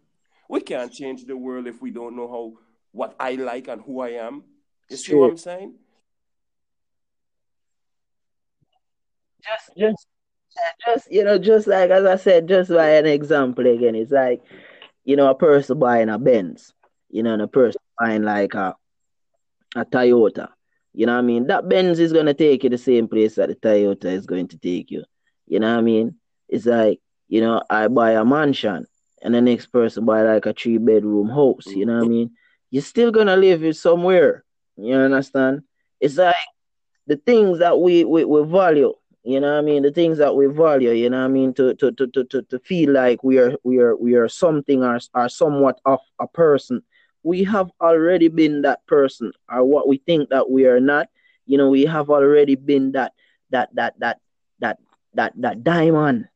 We can't change the world if we don't know how what I like and who I am. You see True. what I'm saying? just just just you know just like as i said just by an example again it's like you know a person buying a benz you know and a person buying like a a toyota you know what i mean that benz is going to take you the same place that the toyota is going to take you you know what i mean it's like you know i buy a mansion and the next person buy like a three bedroom house you know what i mean you're still to live it somewhere you understand it's like the things that we, we, we value, you know what I mean? The things that we value, you know what I mean? To to, to, to, to, feel like we are we are we are something or, or somewhat of a person. We have already been that person, or what we think that we are not. You know, we have already been that that that that that that that diamond,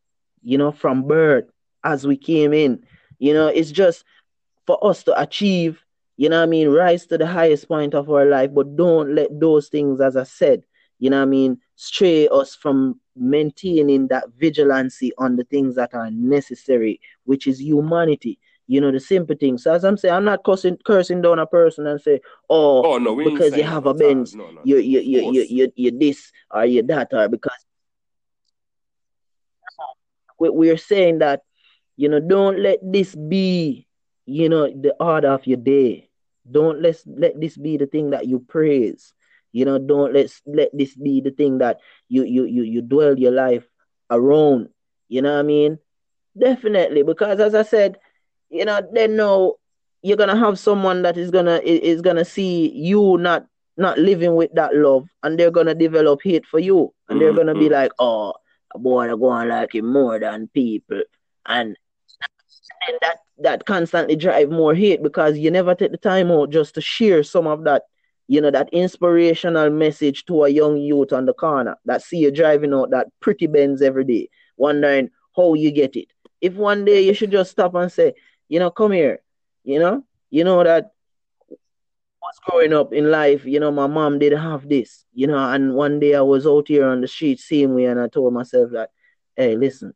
you know, from birth as we came in. You know, it's just for us to achieve, you know what I mean, rise to the highest point of our life, but don't let those things, as I said, you know what I mean, stray us from maintaining that vigilancy on the things that are necessary, which is humanity. You know, the simple things. So as I'm saying, I'm not cursing cursing down a person and say, oh, Oh no, because you have a. Benz, No, no, you you you you you you this or you that or because we, we're saying that you know don't let this be you know the order of your day. Don't let let this be the thing that you praise. You know don't let let this be the thing that you you you, you dwell your life around. You know what i mean? Definitely because as i said you know then know you're gonna have someone that is gonna is gonna see you not not living with that love and they're gonna develop hate for you. And they're gonna be Mhm. like oh a boy i go on like him more than people. And and that that constantly drive more hate because you never take the time out just to share some of that you know that inspirational message to a young youth on the corner that see you driving out that pretty Benz every day wondering how you get it. If one day you should just stop and say you know come here you know? You know that was growing up in life, you know, my mom didn't have this, you know, and one day I was out here on the street same way and I told myself that, hey, listen,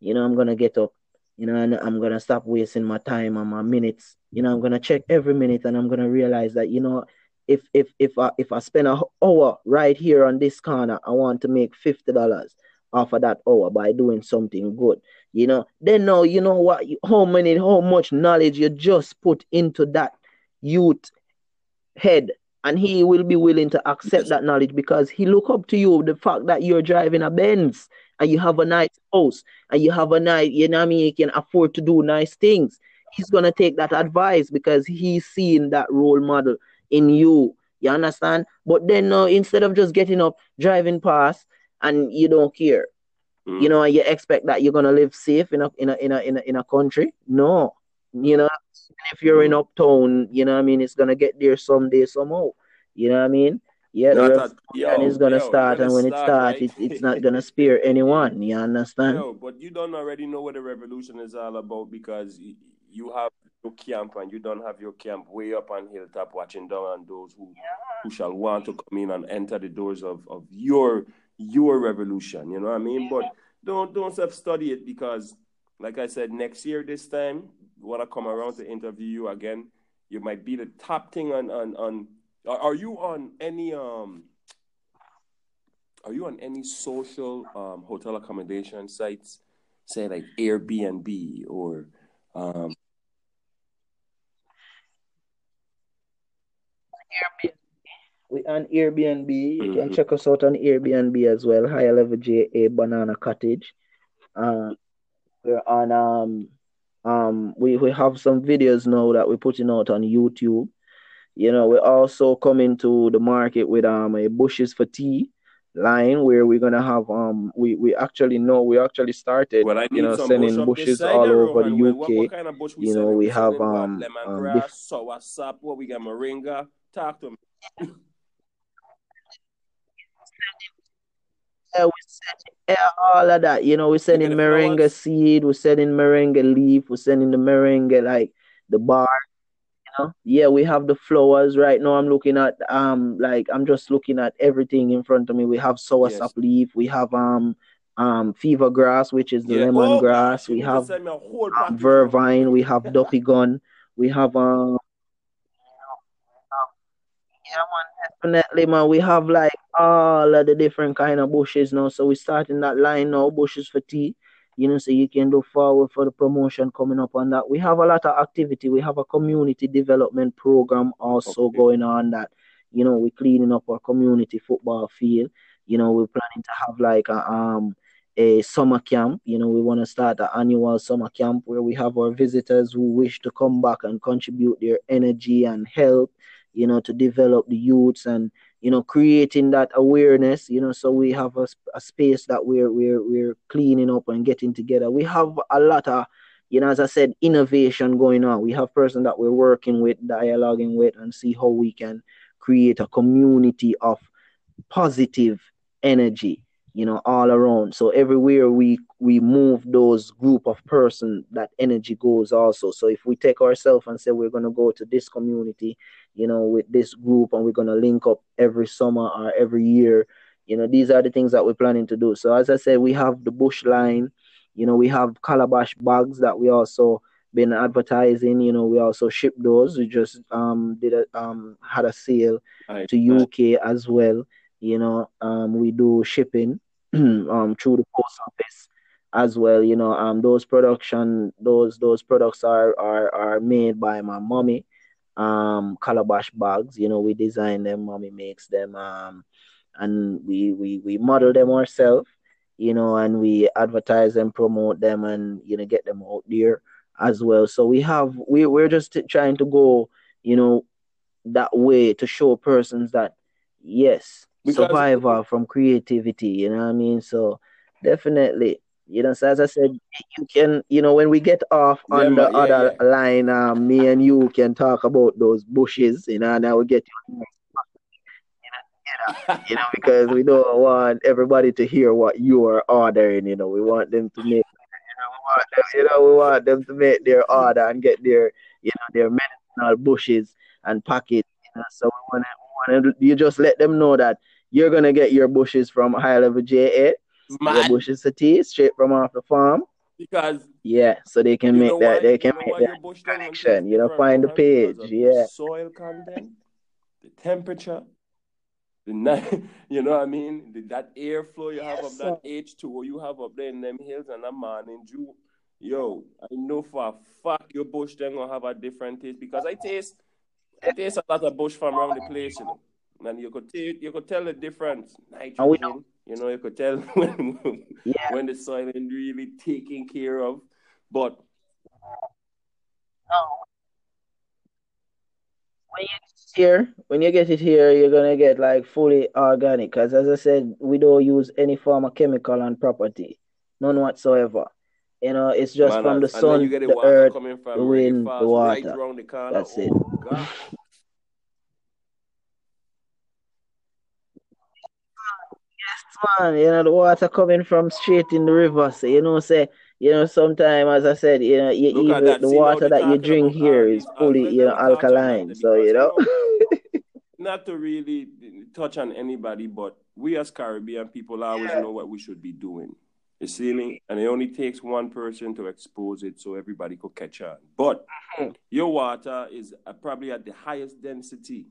you know, I'm gonna get up, you know, and I'm gonna stop wasting my time and my minutes. You know, I'm gonna check every minute and I'm gonna realize that, you know, if if if I if I spend an hour right here on this corner, I want to make fifty dollars off of that hour by doing something good. You know, then now you know what how many how much knowledge you just put into that youth head and he will be willing to accept that knowledge because he look up to you the fact that you're driving a Benz and you have a nice house and you have a nice you know what I mean you can afford to do nice things he's gonna take that advice because he's seeing that role model in you. You understand? But then now instead of just getting up driving past and you don't care. Mm. you know and you expect that you're gonna live safe in a in a in a in a, in a country? No. You know if you're in uptown you know what I mean it's gonna get there someday somehow. You know what I mean yeah the Not revolution at, yo, is gonna yo, start and it when it starts right? it, it's not gonna spare anyone you understand Yo, but you don't already know what the revolution is all about because you have your camp and you don't have your camp way up on hilltop watching down on those who, who shall want to come in and enter the doors of, of your your revolution. You know what I mean? But don't don't self study it because like I said, next year this time, when I come around to interview you again, you might be the top thing on on, on are, you on any um are you on any social um, hotel accommodation sites say like Airbnb or um, Airbnb. We on Airbnb. You Mhm. can check us out on Airbnb as well. Higher level JA Banana Cottage. Uh, we're on um um we, we have some videos now that we're putting out on YouTube. You know, we're also coming to the market with um a bushes for tea line where we're gonna have um we, we actually know we actually started well, you know some bush sending bushes all there, over the. Well, what, what UK. kind of bush You know, we We have um um Lemongrass, diff- soursop, what we got moringa. Talk to me. Yeah, we send yeah, all of that. You know, we're sending moringa seed, we're sending moringa leaf, we're sending the moringa like the bar, know. Yeah, we have the flowers right now. I'm looking at um like I'm just looking at everything in front of me. We have soursop Yes. leaf, we have um um fever grass, which is the Yeah. lemon Oh grass, we have um, vervine, we have gun, we have um yeah, man, definitely, man. We have like all of the different kind of bushes now. So we're starting that line now, bushes for tea. You know, so you can look forward for the promotion coming up on that. We have a lot of activity. We have a community development program also Okay. going on that, you know, we're cleaning up our community football field. You know, we're planning to have like a um a summer camp. You know, we want to start an annual summer camp where we have our visitors who wish to come back and contribute their energy and help you know, to develop the youths and you know, creating that awareness. You know, so we have a, a space that we're we're we're cleaning up and getting together. We have a lot of, you know, as I said, innovation going on. We have person that we're working with, dialoguing with, and see how we can create a community of positive energy you know all around. So everywhere we we move those group of person that energy goes also. So if we take ourselves and say we're going to go to this community you know with this group and we're going to link up every summer or every year you know these are the things that we're planning to do. So as i said we have the bush line you know we have calabash bags that we also been advertising you know we also ship those. We just um did a um had a sale Nice, to uk as well you know um we do shipping um through the post office as well you know um those production those those products are are are made by my mommy um calabash bags you know we design them mommy makes them um and we we we model them ourselves you know and we advertise and promote them and you know get them out there as well. So we have we we're just trying to go you know that way to show persons that yes Because survival from creativity you know what i mean? So definitely you know so as i said you can you know when we get off yeah, on the yeah, other yeah. line um, me and you can talk about those bushes you know and i will get you together, you know because we don't want everybody to hear what you are ordering you know. We want them to make you know, we want them, you know, we want them to make their order and get their you know their medicinal bushes and pack it you know. So we want to want you just let them know that you're gonna get your bushes from high level JA your Man, bushes to tea straight from off the farm. Because yeah so they can make that they can make that your bush down and taste connection. you know find the page. yeah. soil content, the temperature, the night, you know what I mean? The, that airflow you have yes up sir. That H2O you have up there in them hills and that morning dew. Yo, I know for a fact your bush then gonna have a different taste because I taste Taste a lot of bush from around the place, you know. And you could t- you could tell the difference. and we know Nitrogen, you know, you could tell when yeah when the soil ain't really taken care of. But when you get it here, when you get it here, you're gonna get like fully organic. Cause as I said, we don't use any form of chemical on property, none whatsoever. You know, it's just from the manners. You sun, get the the water earth, coming the from Reggae wind, the Falls right water. around the corner. That's it. Oh gosh. Yes, man. You know, the water coming from straight in the river. So you know, say you know, sometimes as I said, you know, you even that. the See water that you drink here is these fully, you know, me touch on that alkaline. So you you know, know not to really touch on anybody, but we as Caribbean people always yeah, know what we should be doing. You see me? And it only takes one person to expose it so everybody could catch on. But Mhm. your water is uh, probably at the highest density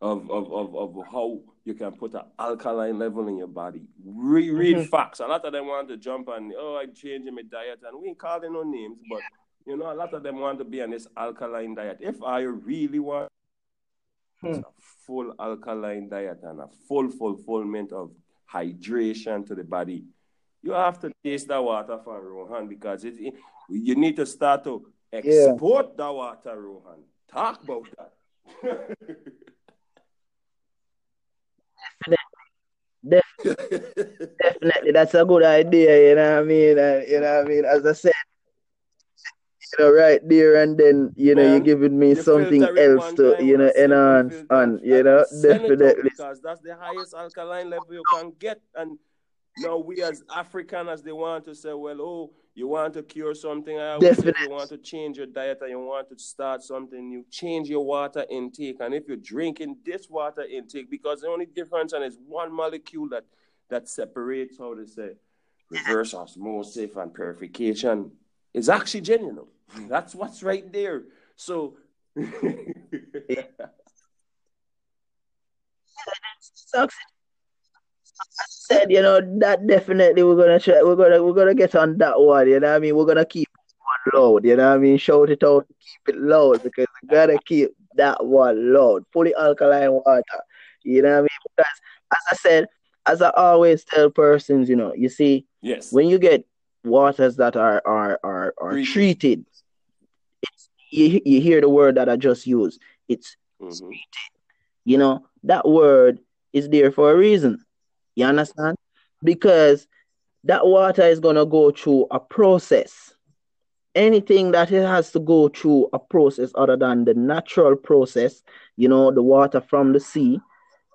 of, of, of, of how you can put an alkaline level in your body. Read, read mm-hmm. facts. A lot of them want to jump on, oh, I'm changing my diet, and we ain't calling no names, but you know, a lot of them want to be on this alkaline diet. If I really want hmm. a full alkaline diet and a full fulfillment of hydration to the body, you have to taste that water from Rohan because it, it, you need to start to export yeah. the water, Rohan. Talk about that. Definitely. Definitely. That's a good idea, you know what I mean? And, you know what I mean? As I said, you know, right there and then, you know, Man, you're giving me something else to, you know, enhance on, you know, definitely. Because that's the highest alkaline level you can get. And now we as Africans, they want to say, well, oh, you want to cure something. I Definitely. you want to change your diet and you want to start something new, change your water intake. And if you're drinking this water intake, because the only difference and is one molecule that that separates how to say reverse osmosis and purification is oxygen, you know. That's what's right there. So sucks said, you know, that definitely we're gonna try we're gonna we're gonna get on that one, you know what I mean? We're gonna keep one loud, you know what I mean? Shout it out, keep it loud because we gotta keep that one loud. Fully alkaline water. You know what I mean? Because as I said, as I always tell persons, you know, you see, yes, when you get waters that are are are, are treated, it's you, you hear the word that I just used. It's mm-hmm. treated. You know, that word is there for a reason. You understand? Because that water is going to go through a process. Anything that it has to go through a process other than the natural process, you know, the water from the sea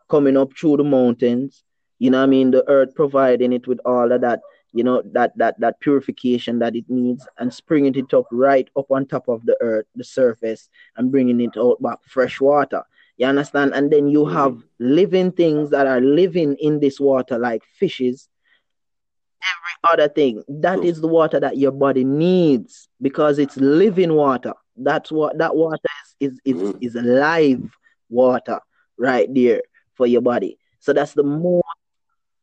coming up through the mountains, you know I mean? The earth providing it with all of that, you know, that that that purification that it needs and springing it up right up on top of the earth, the surface, and bringing it out back fresh water. You understand? And then you have mm-hmm. living things that are living in this water, like fishes, every other thing. That is the water that your body needs because it's living water. That's what that water is is is, mm. is live water right there for your body. So that's the more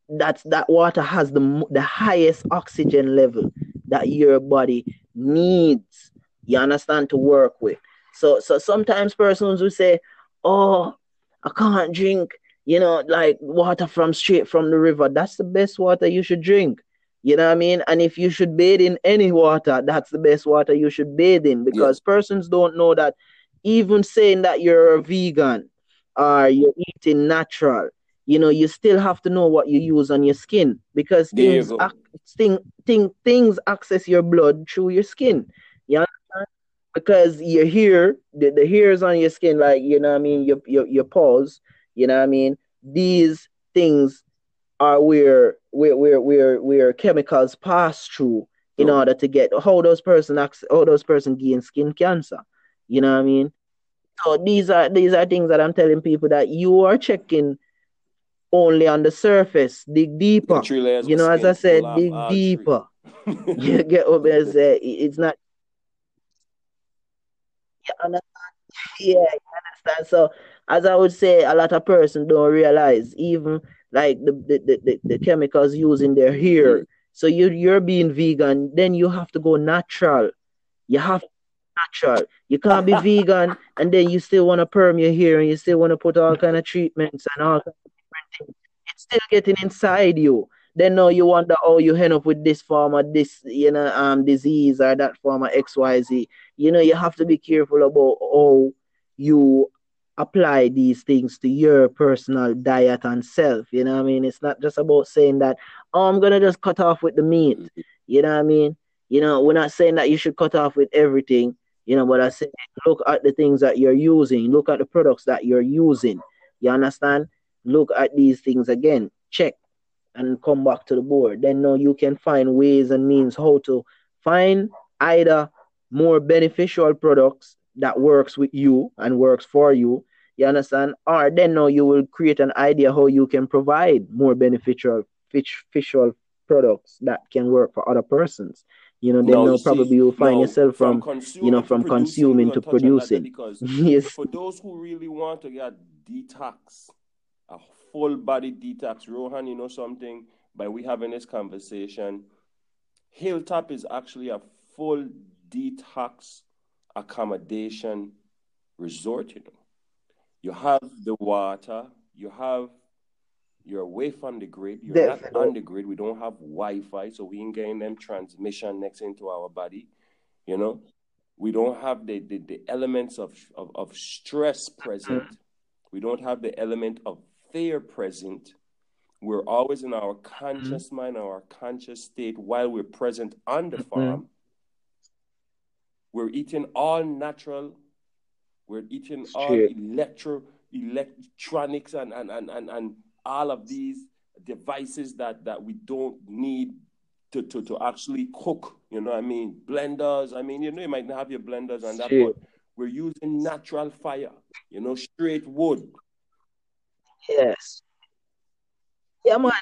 that's that water has the the highest oxygen level that your body needs. You understand to work with. So so sometimes persons will say, oh, I can't drink, you know, like water from straight from the river. That's the best water you should drink. You know what I mean? And if you should bathe in any water, that's the best water you should bathe in because yeah. persons don't know that even saying that you're a vegan or you're eating natural, you know, you still have to know what you use on your skin because things, ac- thing, thing, things access your blood through your skin. You because your hair, the, the hairs on your skin, like you know, I mean, your your your pores, you know, I mean, these things are where where where where where chemicals pass through in oh. order to get how those person how those person gain skin cancer. You know what I mean? So these are these are things that I'm telling people that you are checking only on the surface. Dig deeper. You know, as I said, dig deeper. you get what I say? It's not you understand? Yeah, you understand. So as I would say, a lot of person don't realize even like the the, the, the chemicals used in their hair. Mm-hmm. So you you're being vegan, then you have to go natural. You have to natural. You can't be vegan and then you still want to perm your hair and you still want to put all kind of treatments and all kind of different things. It's still getting inside you. Then now you wonder, oh, you end up with this form of this, you know, um, disease or that form of X, Y, Z you know, you have to be careful about how you apply these things to your personal diet and self. You know I mean? It's not just about saying that, oh, I'm gonna just cut off with the meat. You know what I mean? You know, we're not saying that you should cut off with everything, you know, but I say look at the things that you're using, look at the products that you're using. You understand? Look at these things again, check and come back to the board. Then now you can find ways and means how to find either more beneficial products that works with you and works for you you understand or then now you will create an idea how you can provide more beneficial beneficial products that can work for other persons you know, then No, now probably you'll find yourself from from, you know, from consuming to gonna touch on that there producing. because yes. for those who really want to get detox, full body detox, Rohan, you know something, by we having this conversation, Hilltop is actually a full detox accommodation resort, you know. You have the water, you have you're away from the grid, you're not on the grid, we don't have Wi-Fi, so we ain't getting them transmission next into our body, you know. We don't have the, the, the elements of, of, of stress present. Mm-hmm. We don't have the element of fear present. We're always in our conscious mind, our conscious state while we're present on the farm. We're eating all natural. We're eating all electro electronics and, and, and, and, and all of these devices that, that we don't need to, to, to actually cook. You know what I mean? Blenders. I mean, you know, you might not have your blenders and that, but we're using natural fire, you know, straight wood. Yes. Yeah, man.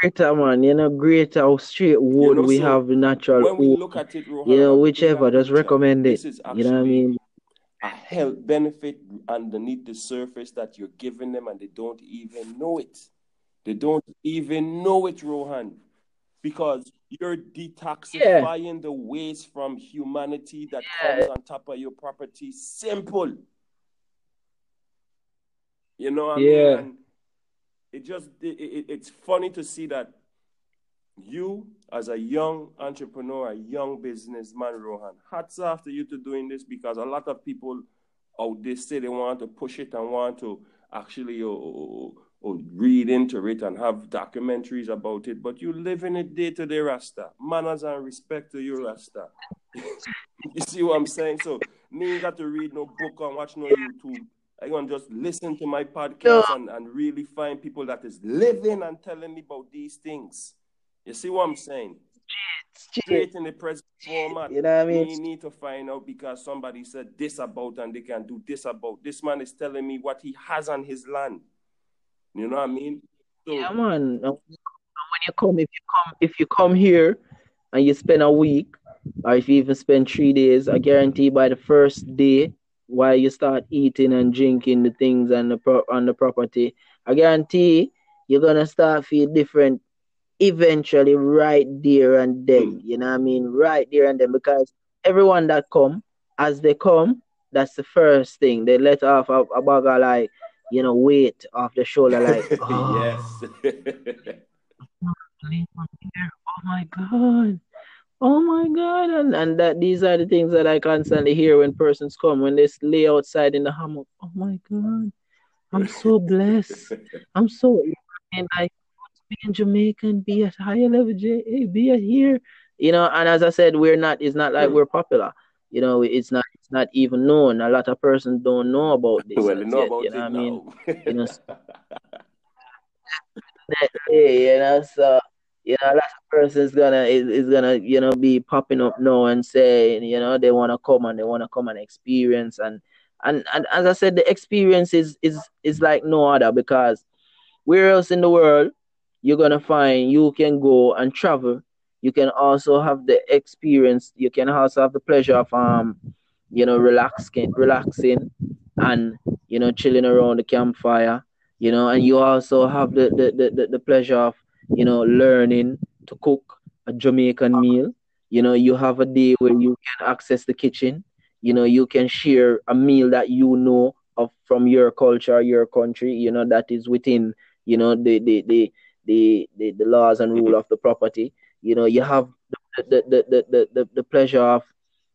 Greater, man. You know, greater straight wood. know, we so have natural When we wood. look at it, Rohan, You know, whichever, just recommend it. You know what I mean? a health benefit underneath the surface that you're giving them and they don't even know it. They don't even know it, Rohan, because you're detoxifying the waste from humanity that comes on top of your property. Simple. You know what I Yeah. mean? And it just it, it, it's funny to see that you as a young entrepreneur, a young businessman, Rohan, hats off to you to doing this because a lot of people out there say they want to push it and want to actually uh, uh, uh, read into it and have documentaries about it, but you live in it day to day, Rasta. Manners and respect to you, Rasta. you see what I'm saying? So me got to read no book or watch no YouTube. I gonna just listen to my podcast and, and really find people that is living and telling me about these things. You see what I'm saying? Straight in the present format. You know what I mean? We need to find out because somebody said this about and they can do this about. This man is telling me what he has on his land. You know what I mean? So Yeah, man. When you come, if you come, if you come here and you spend a week, or if you even spend three days, I guarantee by the first day, while you start eating and drinking the things and the pro- on the property, I guarantee you're gonna start feel different. Eventually, right there and then, hmm. you know what I mean? Right there and then, because everyone that come, as they come, that's the first thing they let off a, a bag of like, you know, weight off the shoulder, like, oh, yes. oh my god oh my god and, and that these are the things that i constantly hear when persons come when they lay outside in the hammock. Oh my god i'm so blessed. I'm so and like be in jamaica and be at higher level J- hey, be at here. You know and as i said we're not it's not like we're popular. You know it's not it's not even known. A lot of persons don't know about this well, you know yet, about you know what i mean? you know Definitely, eh, you know, so you know, a lot of persons gonna is, is gonna, you know, be popping up now and saying, you know, they wanna come and they wanna come and experience and and, and as I said, the experience is is is like no other because where else in the world you're gonna find you can go and travel. You can also have the experience. You can also have the pleasure of um, you know, relaxing, relaxing, and you know, chilling around the campfire. You know, and you also have the the, the, the, the pleasure of you know learning to cook a Jamaican meal. You know, you have a day where you can access the kitchen. You know, you can share a meal that you know of from your culture, your country. You know, that is within you know the the the the, the, the laws and rule of the property. You know, you have the the, the, the, the, the pleasure of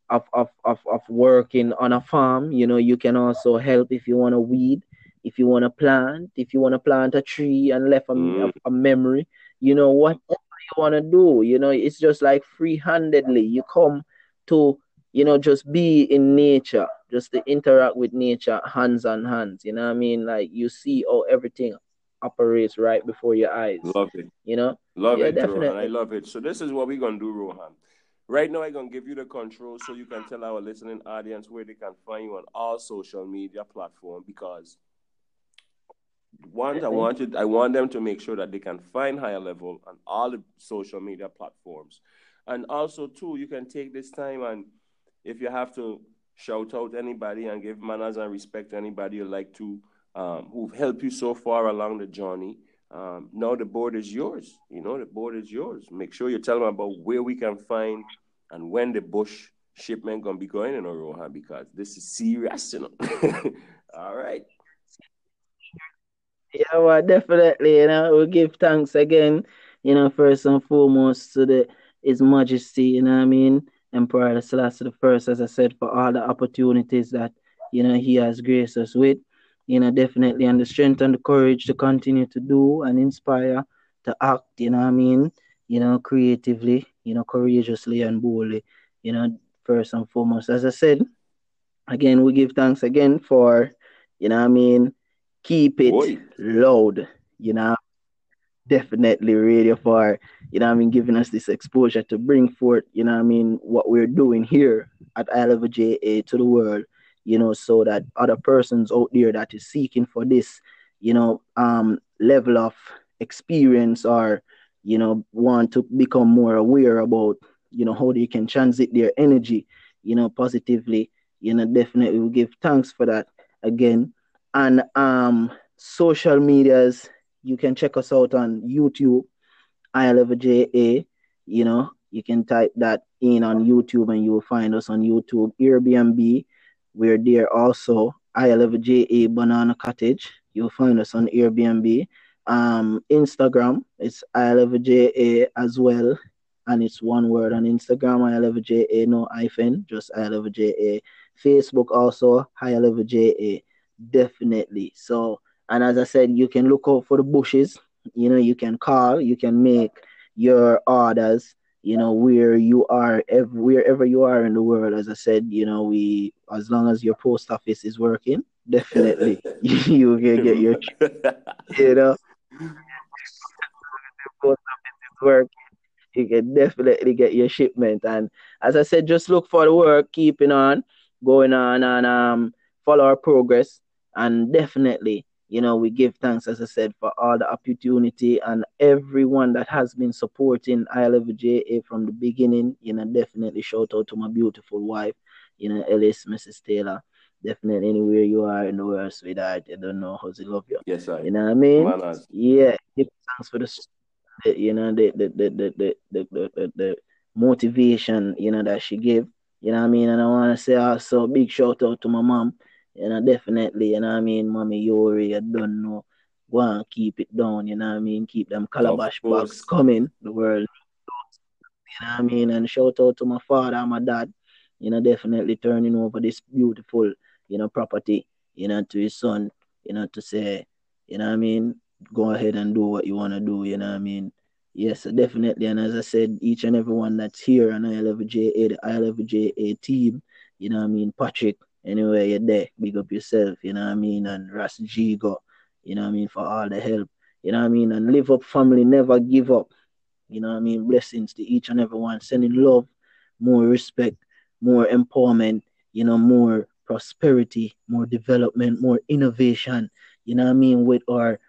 of, of, of, of working on a farm. You know, you can also help if you want to weed, if you want to plant, if you want to plant a tree and left a, Mm. a, a memory. You know, whatever you want to do, you know, it's just like free handedly. You come to, you know, just be in nature, just to interact with nature hands on hands. You know what I mean? Like you see how everything operates right before your eyes. Love it. You know? Love Yeah, it, Rohan. I love it. So this is what we're gonna do, Rohan. Right now, I'm gonna give you the control so you can tell our listening audience where they can find you on all social media platforms because one, I wanted I want them to make sure that they can find higher level on all the social media platforms. And also, too, you can take this time and if you have to shout out anybody and give manners and respect to anybody you like to um, who've helped you so far along the journey. Um, now the board is yours. You know, the board is yours. Make sure you tell them about where we can find and when the bush shipment gonna be going in Rohan because this is serious, you know. All right. Yeah, well, definitely. You know, we give thanks again. You know, first and foremost to the His Majesty. You know, what I mean, Emperor Selassie the First, as I said, for all the opportunities that you know he has graced us with. You know, definitely, and the strength and the courage to continue to do and inspire to act. You know, what I mean, you know, creatively. You know, courageously and boldly. You know, first and foremost, as I said, again, we give thanks again for. You know, I mean keep it Boy. loud, you know. Definitely radio for, you know I mean, giving us this exposure to bring forth, you know I mean, what we're doing here at JA to the world, you know, so that other persons out there that is seeking for this, you know, um level of experience or, you know, want to become more aware about, you know, how they can transit their energy, you know, positively, you know, definitely we give thanks for that again and um social medias. You can check us out on YouTube, I love JA. You know, you can type that in on YouTube and you will find us on YouTube. Airbnb, we're there also. I love JA Banana Cottage. You'll find us on Airbnb. Um, Instagram, it's I love JA as well. And it's one word on Instagram, I love JA, no hyphen, just I love JA. Facebook also, I love JA definitely. So, and as I said, you can look out for the bushes. You know, you can call, you can make your orders. You know, where you are, every, wherever you are in the world. As I said, you know, we as long as your post office is working, definitely you can get your, you know, if the post office is working you can definitely get your shipment. And as I said, just look for the work, keeping on, going on, and um, follow our progress. And definitely, you know, we give thanks, as I said, for all the opportunity and everyone that has been supporting I Love JA from the beginning. You know, definitely shout out to my beautiful wife, you know, Ellis, Mrs. Taylor. Definitely, anywhere you are in the world, sweetheart, I don't know how to love you. Yes, sir. You know what I mean? Yeah, give thanks for the, eh, you know, the the the the the the, the, the, the motivation, you know, that she gave. You know what I mean? And I want to say also big shout out to my mom you know, definitely, you know what I mean, mommy Yori, you don't know. Go and keep it down, you know what I mean? Keep them calabash box coming, the world. You know what I mean? And shout out to my father and my dad, you know, definitely turning over this beautiful, you know, property, you know, to his son, you know, to say, you know what I mean? Go ahead and do what you want to do, you know what I mean? Yes, definitely. And as I said, each and everyone that's here on I Love JA, the I Love JA team, you know what I mean? Patrick, anywhere you're there, big up yourself, you know what I mean? And Ras Jigo, you know what I mean, for all the help, you know what I mean? And live up family, never give up, you know what I mean? Blessings to each and every one, sending love, more respect, more empowerment, you know, more prosperity, more development, more innovation, you know what I mean, with our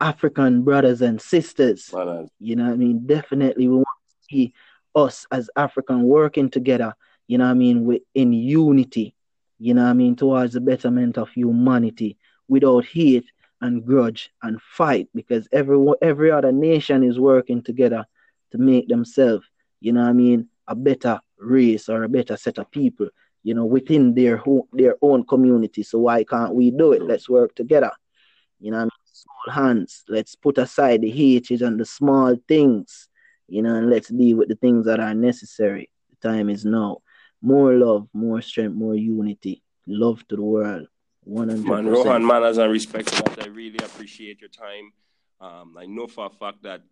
African brothers and sisters. You know what I mean? Definitely we want to see us as African working together, you know what I mean, with in unity, you know I mean, towards the betterment of humanity without hate and grudge and fight because every every other nation is working together to make themselves, you know I mean, a better race or a better set of people, you know, within their their own community. So why can't we do it? Let's work together. You know? Small hands. Let's put aside the hatred and the small things, you know, and let's deal with the things that are necessary. The time is now more love, more strength, more unity, love to the world. 100%. Man, Rohan, manners and respect that. I really appreciate your time. Um, I know for a fact that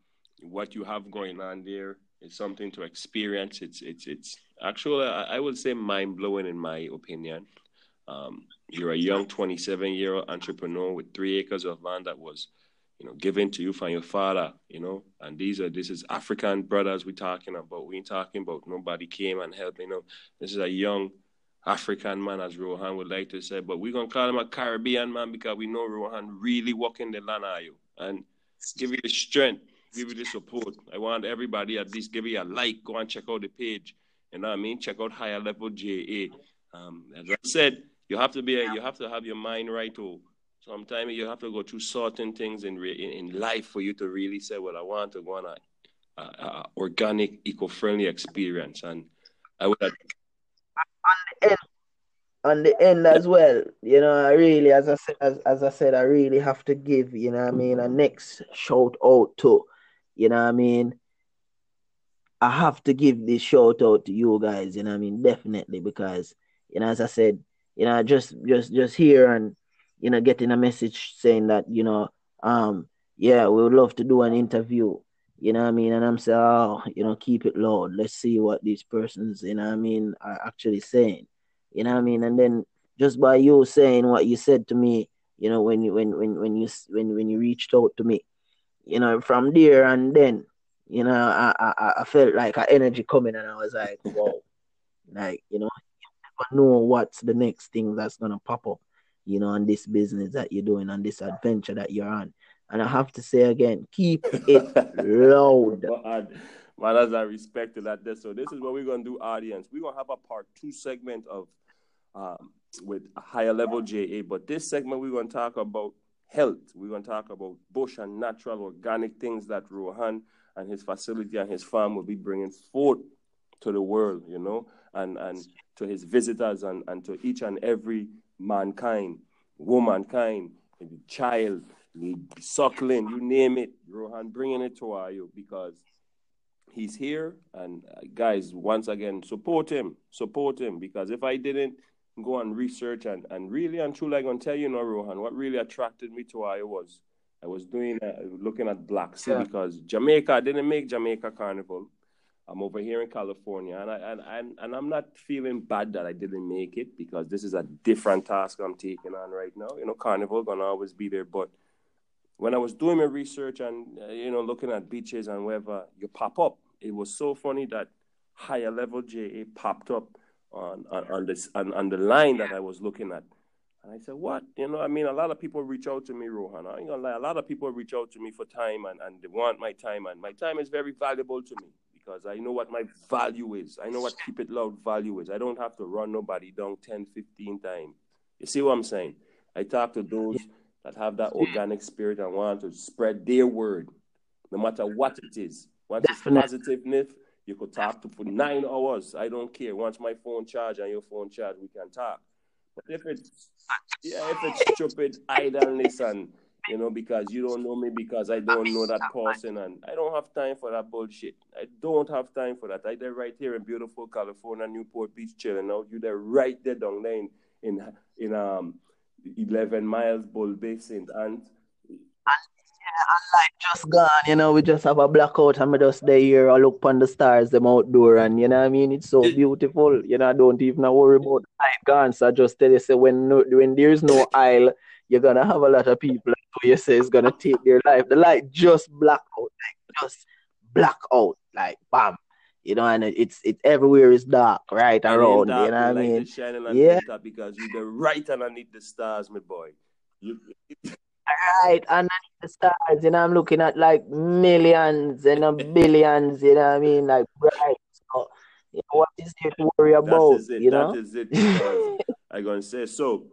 what you have going on there is something to experience. It's it's it's actually I, I would say mind blowing in my opinion. Um, you're a young 27 year old entrepreneur with three acres of land that was you know, given to you from your father, you know, and these are this is African brothers we're talking about. We ain't talking about nobody came and helped, you know. This is a young African man, as Rohan would like to say, but we're gonna call him a Caribbean man because we know Rohan really walking the land are you and give you the strength. give you the support. I want everybody at least give you a like. Go and check out the page. You know what I mean? Check out Higher Level JA. Um, as I said, you have to be you have to have your mind right. Or sometimes you have to go through certain things in, re- in life for you to really say, "Well, I want to go on a, a, a organic, eco-friendly experience." And I would. On the end, on the end as well, you know, I really, as I said, as, as I said, I really have to give, you know, I mean, a next shout out to, you know, I mean, I have to give this shout out to you guys, you know, I mean, definitely because, you know, as I said, you know, just just just here and you know, getting a message saying that, you know, um, yeah, we would love to do an interview, you know what I mean? And I'm saying, oh, you know, keep it low. Let's see what these persons, you know I mean, are actually saying. You know what I mean? And then just by you saying what you said to me, you know, when you when when when you when when you reached out to me, you know, from there and then, you know, I I, I felt like an energy coming and I was like, wow. like, you know, you never know what's the next thing that's gonna pop up, you know, on this business that you're doing, on this adventure that you're on. And I have to say again, keep it loud. Man, as I respect that. This, So this is what we're gonna do, audience. We're gonna have a part two segment of um, with a higher level JA, but this segment we're gonna talk about health. We're gonna talk about bush and natural organic things that Rohan and his facility and his farm will be bringing forth to the world, you know, and and to his visitors and, and to each and every mankind, womankind, child, suckling, you name it, Rohan bringing it to you because he's here. And uh, guys, once again, support him, support him because if I didn't go and research and, and really and truly, I'm going to tell you, now, Rohan, what really attracted me to I was I was doing uh, looking at Black Sea yeah. because Jamaica didn't make Jamaica Carnival. I'm over here in California, and I and, and and I'm not feeling bad that I didn't make it because this is a different task I'm taking on right now. You know, Carnival gonna always be there, but when I was doing my research and uh, you know looking at beaches and wherever you pop up, it was so funny that higher level JA popped up on on, on this on, on the line that I was looking at. And I said, what? You know, I mean, a lot of people reach out to me, Rohan. I ain't gonna lie. A lot of people reach out to me for time and, and they want my time. And my time is very valuable to me because I know what my value is. I know what Keep It Loud value is. I don't have to run nobody down 10, 15 times. You see what I'm saying? I talk to those that have that organic spirit and want to spread their word, no matter what it is. Once Definitely. it's positiveness, you could talk to for nine hours. I don't care. Once my phone charge and your phone charge, we can talk. But if it's yeah, if it's stupid idleness and you know, because you don't know me because I don't know that person and I don't have time for that bullshit. I don't have time for that. I there right here in beautiful California, Newport Beach chilling out. You there right there down there in in, in um eleven miles Bull Bay. Anne's and light just gone, you know, we just have a blackout and we just there here, I look on the stars, them outdoor, and you know what I mean? It's so beautiful. You know, I don't even worry about the light gone. So I just tell you, say when no, when there's no aisle, you're gonna have a lot of people you say it's gonna take their life. The light just black out, like just black out, like bam. You know, and it's it's everywhere is dark, right around. Dark, you know what I mean? Shining Yeah, because you're right underneath the stars, my boy. You, right underneath the stars, you know, I'm looking at like millions and you know, billions, you know what I mean? Like right. So you know, what is there to worry about? That is it. You know? That is it. I'm gonna say so.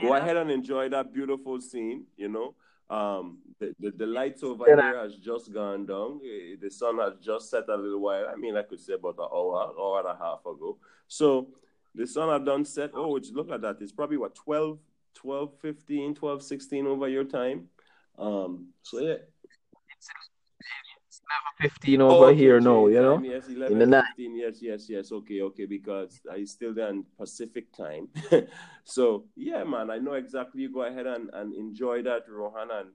Go yeah. ahead and enjoy that beautiful scene. You know, um, the, the, the lights over yeah. here has just gone down. Eh, the sun has just set a little while. I mean, I could say about an hour, hour and a half ago. So the sun had done set. Oh, which look at that. It's probably what 12 12, 15, 12, 16 over your time. Um, so yeah. It's, it's 15 over oh, okay, here no, you know? Yes, 11, in the night. 15, yes, yes, yes. Okay, okay, because I still there in Pacific time. so yeah, man, I know exactly. You go ahead and, and enjoy that, Rohan, and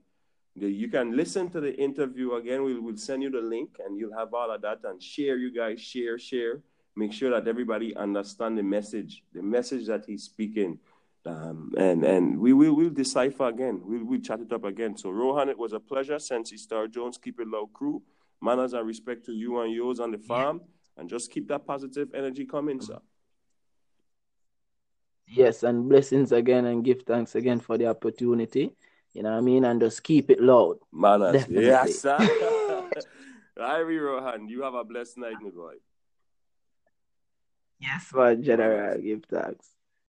the, you can listen to the interview again. We'll, we'll send you the link and you'll have all of that and share, you guys, share, share. Make sure that everybody understand the message, the message that he's speaking um, and and we will we'll decipher again. We'll we'll chat it up again. So Rohan, it was a pleasure. Sensi Star Jones, Keep It Loud crew. Manners and respect to you and yours on the farm, and just keep that positive energy coming, sir. Yes, and blessings again, and give thanks again for the opportunity. You know what I mean, and just keep it loud. Manners, yes, sir. Irie Rohan, you have a blessed night, my boy. Yes, man, General. Give thanks.